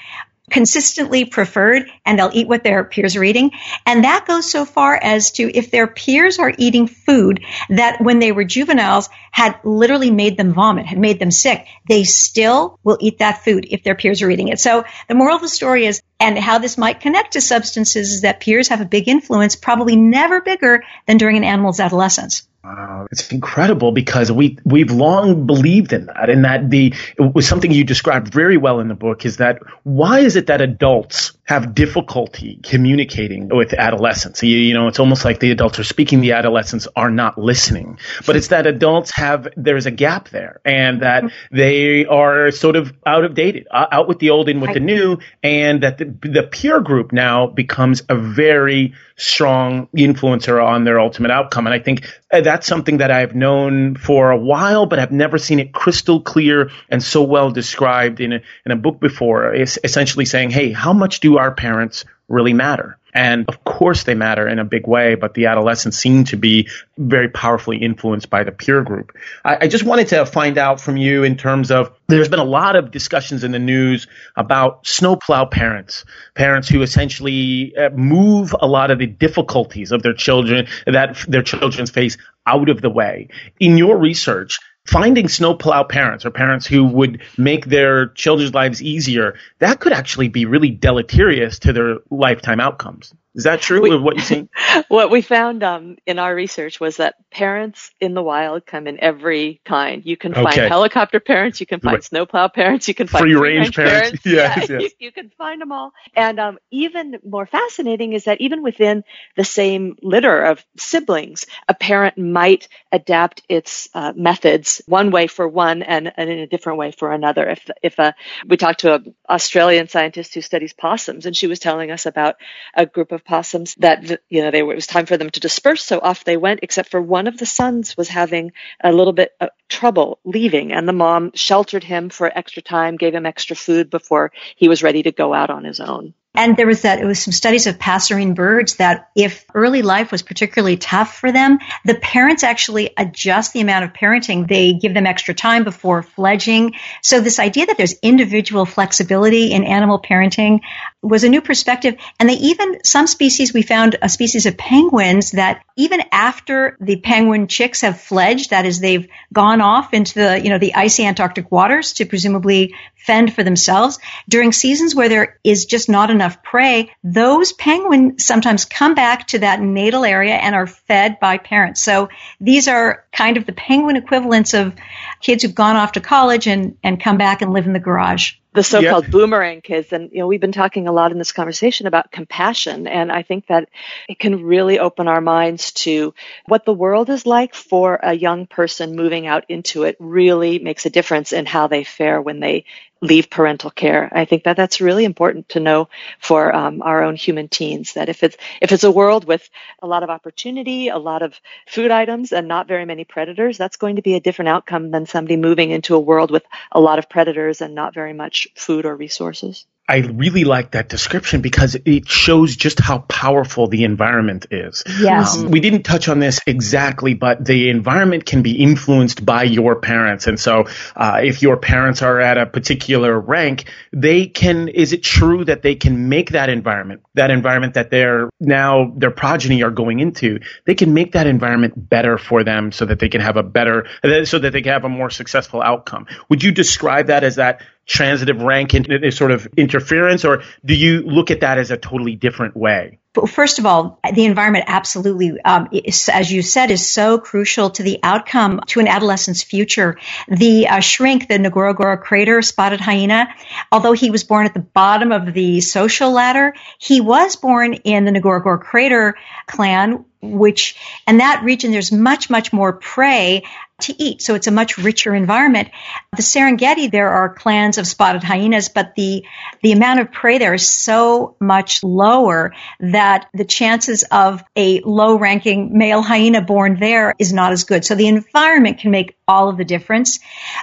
consistently preferred and they'll eat what their peers are eating. And that goes so far as to if their peers are eating food that when they were juveniles had literally made them vomit, had made them sick, they still will eat that food if their peers are eating it. So the moral of the story is, and how this might connect to substances is that peers have a big influence, probably never bigger than during an animal's adolescence. Wow, it's incredible because we we've long believed in that, and that the it was something you described very well in the book. Is that why is it that adults have difficulty communicating with adolescents? You, you know, it's almost like the adults are speaking, the adolescents are not listening. But it's that adults have there's a gap there, and that they are sort of out of dated, uh, out with the old, in with the new, and that the, the peer group now becomes a very strong influencer on their ultimate outcome. And I think uh, that's something that I've known for a while, but I've never seen it crystal clear and so well described in a, in a book before. It's essentially saying, hey, how much do our parents really matter? And of course, they matter in a big way, but the adolescents seem to be very powerfully influenced by the peer group. I, I, just wanted to find out from you in terms of there's been a lot of discussions in the news about snowplow parents, parents who essentially uh, move a lot of the difficulties of their children that their children's face out of the way. In your research, finding snowplow parents or parents who would make their children's lives easier, that could actually be really deleterious to their lifetime outcomes. Is that true we, what you've seen? what we found um, in our research was that parents in the wild come in every kind. You can find okay. helicopter parents, you can find right. snowplow parents, you can find free range, parents. parents. Yes, yeah, yes. You, you, can find them all. And um, even more fascinating is that even within the same litter of siblings, a parent might adapt its uh, methods one way for one and, and, in a different way for another. If if a, uh, we talked to an Australian scientist who studies possums, and she was telling us about a group of of possums that you know they were, it was time for them to disperse so off they went except for one of the sons was having a little bit of trouble leaving and the mom sheltered him for extra time gave him extra food before he was ready to go out on his own and there was that, it was some studies of passerine birds that if early life was particularly tough for them, the parents actually adjust the amount of parenting. They give them extra time before fledging. So this idea that there's individual flexibility in animal parenting was a new perspective. And they even, some species, we found a species of penguins that even after the penguin chicks have fledged, that is, they've gone off into the, you know, the icy Antarctic waters to presumably fend for themselves, during seasons where there is just not enough prey, those penguins sometimes come back to that natal area and are fed by parents. So these are kind of the penguin equivalents of kids who've gone off to college and, and come back and live in the garage the so-called yep. boomerang kids and you know we've been talking a lot in this conversation about compassion and i think that it can really open our minds to what the world is like for a young person moving out into it really makes a difference in how they fare when they leave parental care. I think that that's really important to know for um, our own human teens. That if it's if it's a world with a lot of opportunity, a lot of food items, and not very many predators, that's going to be a different outcome than somebody moving into a world with a lot of predators and not very much food or resources. I really like that description because it shows just how powerful the environment is. Yes. Um, we didn't touch on this exactly, but the environment can be influenced by your parents. And so, uh, if your parents are at a particular rank, they can, is it true that they can make that environment, that environment that they're now, their progeny are going into, they can make that environment better for them so that they can have a better, so that they can have a more successful outcome. Would you describe that as that transitive rank in, sort of interference, or do you look at that as a totally different way? But first of all, the environment absolutely, um, is, as you said, is so crucial to the outcome to an adolescent's future. The uh, shrink, the Ngorongoro crater spotted hyena, although he was born at the bottom of the social ladder, he was born in the Ngorongoro crater clan, which, and that region, there's much, much more prey to eat. So it's a much richer environment. The Serengeti, there are clans of spotted hyenas, but the, the amount of prey there is so much lower that the chances of a low ranking male hyena born there is not as good. So the environment can make all of the difference.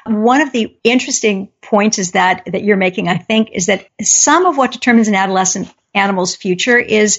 One of the interesting points is that, that you're making, I think, is that some of what determines an adolescent animal's future is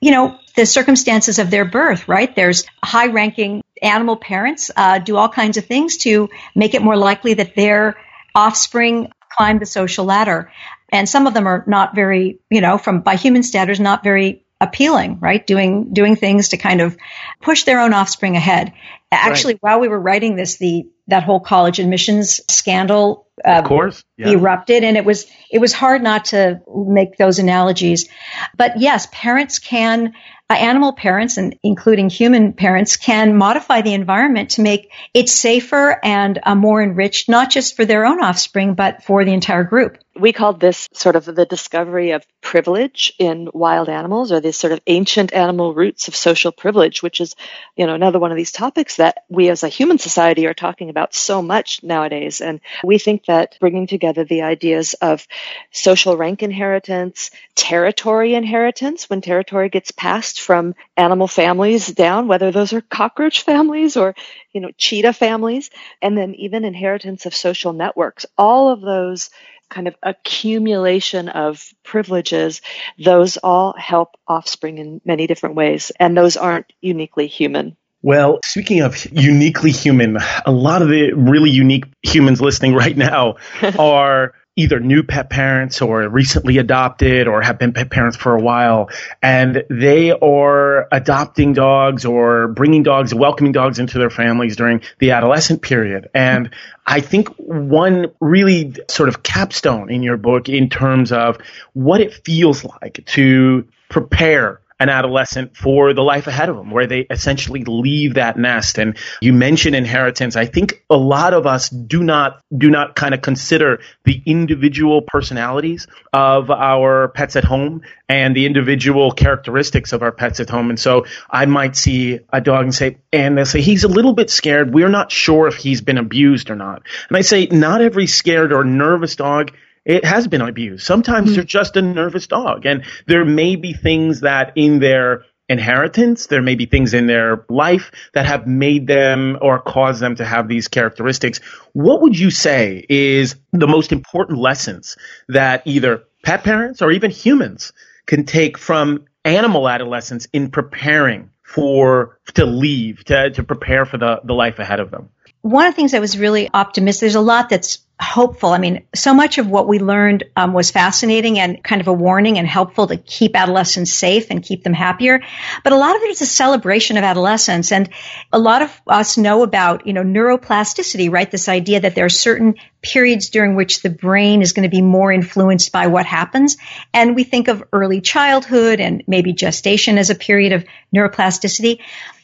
you know, the circumstances of their birth, right? There's high ranking animal parents uh, do all kinds of things to make it more likely that their offspring climb the social ladder. And some of them are not very, you know, from by human standards, not very appealing, right? Doing doing things to kind of push their own offspring ahead. Actually, right. while we were writing this, the that whole college admissions scandal uh, of course yeah. erupted and it was it was hard not to make those analogies but yes parents can uh, animal parents and including human parents can modify the environment to make it safer and uh, more enriched not just for their own offspring but for the entire group we called this sort of the discovery of privilege in wild animals or these sort of ancient animal roots of social privilege which is you know another one of these topics that we as a human society are talking about so much nowadays. And we think that bringing together the ideas of social rank inheritance territory inheritance when territory gets passed from animal families down whether those are cockroach families or you know cheetah families and then even inheritance of social networks all of those kind of accumulation of privileges, those all help offspring in many different ways. And those aren't uniquely human. Well, speaking of uniquely human, a lot of the really unique humans listening right now are either new pet parents or recently adopted or have been pet parents for a while and they are adopting dogs or bringing dogs welcoming dogs into their families during the adolescent period. And i think one really sort of capstone in your book in terms of what it feels like to prepare an adolescent for the life ahead of them, where they essentially leave that nest. And you mentioned inheritance. I think a lot of us do not do not kind of consider the individual personalities of our pets at home and the individual characteristics of our pets at home. And so I might see a dog and say, and they'll say, he's a little bit scared. We're not sure if he's been abused or not. And I say, not every scared or nervous dog it has been abused. Sometimes mm-hmm. they're just a nervous dog, and there may be things that in their inheritance, there may be things in their life that have made them or caused them to have these characteristics. What would you say is the most important lessons that either pet parents or even humans can take from animal adolescence in preparing for to leave to to prepare for the the life ahead of them? One of the things that was really optimistic. There's a lot that's hopeful. I mean, so much of what we learned um, was fascinating and kind of a warning and helpful to keep adolescents safe and keep them happier. But a lot of it is a celebration of adolescence. And a lot of us know about, you know, neuroplasticity, right? This idea that there are certain periods during which the brain is going to be more influenced by what happens. And we think of early childhood and maybe gestation as a period of neuroplasticity.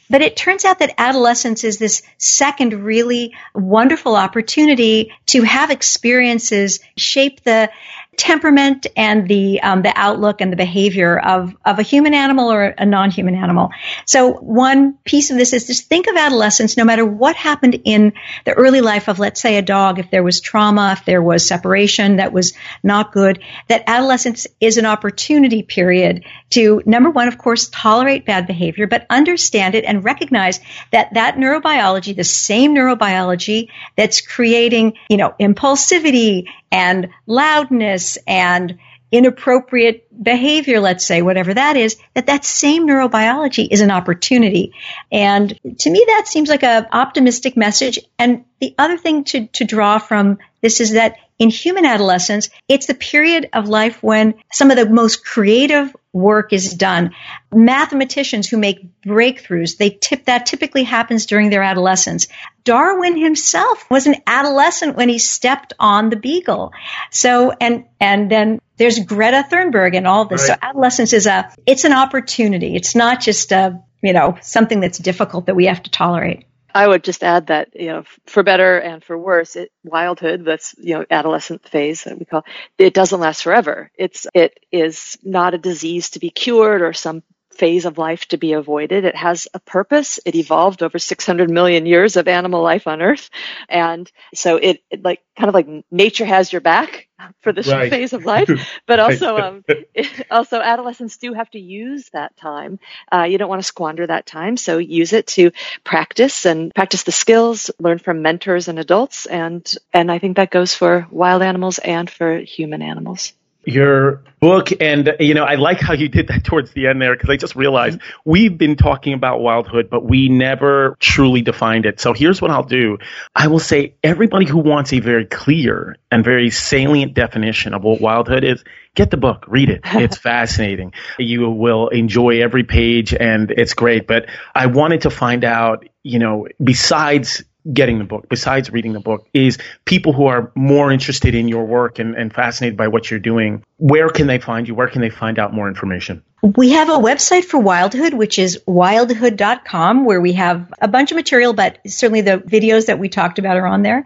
But it turns out that adolescence is this second really wonderful opportunity to have experiences shape the temperament and the um, the outlook and the behavior of of a human animal or a non-human animal. So one piece of this is just think of adolescence. No matter what happened in the early life of, let's say, a dog, if there was trauma, if there was separation that was not good, that adolescence is an opportunity period to number one, of course, tolerate bad behavior, but understand it and recognize that that neurobiology, the same neurobiology that's creating, you know, impulsivity and loudness and inappropriate behavior, let's say, whatever that is, that that same neurobiology is an opportunity. And to me, that seems like an optimistic message. And the other thing to, to draw from this is that in human adolescence, it's the period of life when some of the most creative work is done. Mathematicians who make breakthroughs, they tip that typically happens during their adolescence. Darwin himself was an adolescent when he stepped on the beagle. So and and then there's Greta Thunberg and all this. Right. So adolescence is a it's an opportunity. It's not just a you know something that's difficult that we have to tolerate. I would just add that you know, for better and for worse, it, wildhood, that's you know, adolescent phase that we call, it doesn't last forever. It's it is not a disease to be cured or some phase of life to be avoided. It has a purpose. It evolved over 600 million years of animal life on Earth, and so it, it like kind of like nature has your back for this right. phase of life. But also, um, also adolescents do have to use that time. Uh, you don't want to squander that time, so use it to practice and practice the skills, learn from mentors and adults, and and I think that goes for wild animals and for human animals. Your book and you know i like how you did that towards the end there because i just realized we've been talking about wildhood but we never truly defined it. So here's what i'll do. I will say everybody who wants a very clear and very salient definition of what wildhood is get the book read it. It's fascinating. You will enjoy every page and it's great. But i wanted to find out you know besides getting the book, besides reading the book, is people who are more interested in your work and, and fascinated by what you're doing. Where can they find you? Where can they find out more information? We have a website for Wildhood, which is wildhood.com, where we have a bunch of material, but certainly the videos that we talked about are on there.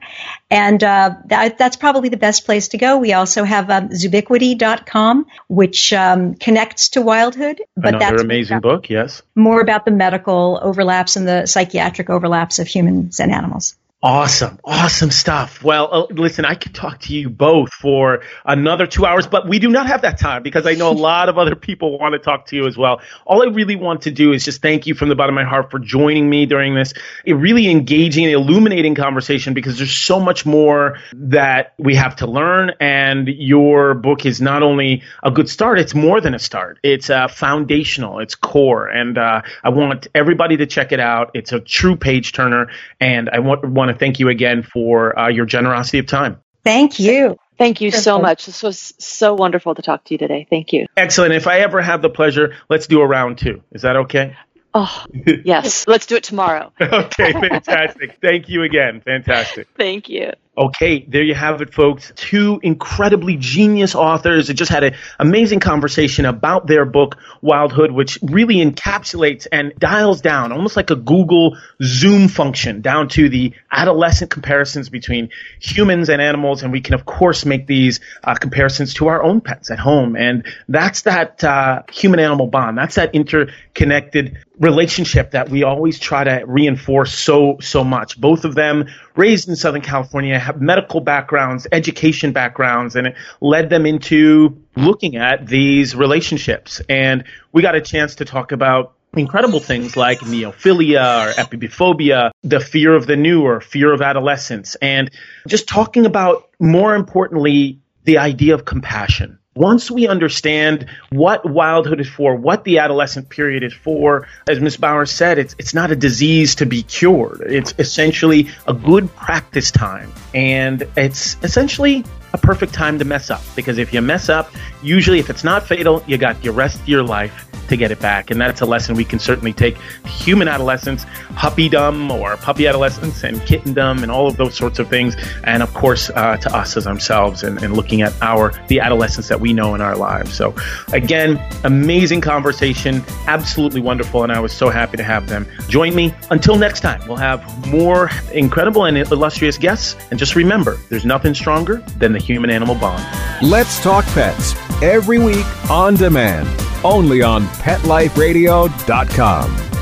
And uh, that, that's probably the best place to go. We also have um, zoobiquity.com, which um, connects to Wildhood. But Another that's amazing book, yes. More about the medical overlaps and the psychiatric overlaps of humans and animals. Awesome. Awesome stuff. Well, uh, listen, I could talk to you both for another two hours, but we do not have that time because I know a lot of other people want to talk to you as well. All I really want to do is just thank you from the bottom of my heart for joining me during this a really engaging and illuminating conversation because there's so much more that we have to learn. And your book is not only a good start, it's more than a start. It's uh, foundational, it's core. And uh, I want everybody to check it out. It's a true page turner. And I want, want want to thank you again for uh, your generosity of time. Thank you. Thank you so much. This was so wonderful to talk to you today. Thank you. Excellent. If I ever have the pleasure, let's do a round two. Is that okay? Oh, yes. let's do it tomorrow. okay, fantastic. Thank you again. Fantastic. Thank you. Okay, there you have it, folks. Two incredibly genius authors that just had an amazing conversation about their book, Wildhood, which really encapsulates and dials down, almost like a Google Zoom function, down to the adolescent comparisons between humans and animals. And we can, of course, make these uh, comparisons to our own pets at home. And that's that uh, human animal bond. That's that interconnected relationship that we always try to reinforce so so much. Both of them raised in Southern California have medical backgrounds, education backgrounds, and it led them into looking at these relationships. And we got a chance to talk about incredible things like neophilia or ephebiphobia, the fear of the new or fear of adolescence, and just talking about more importantly the idea of compassion once we understand what wildhood is for, what the adolescent period is for, as Ms. Bowers said, it's, it's not a disease to be cured. It's essentially a good practice time. And it's essentially a perfect time to mess up because if you mess up, usually if it's not fatal, you got the rest of your life to get it back. And that's a lesson we can certainly take human adolescence, puppydom or puppy adolescence and kittendom and all of those sorts of things. And of course, uh, to us as ourselves and, and looking at our, the adolescence that we know in our lives. So again, amazing conversation, absolutely wonderful. And I was so happy to have them join me. Until next time, we'll have more incredible and illustrious guests. And just remember, there's nothing stronger than the human animal bond. Let's Talk Pets every week on demand, only on PetLifeRadio.com.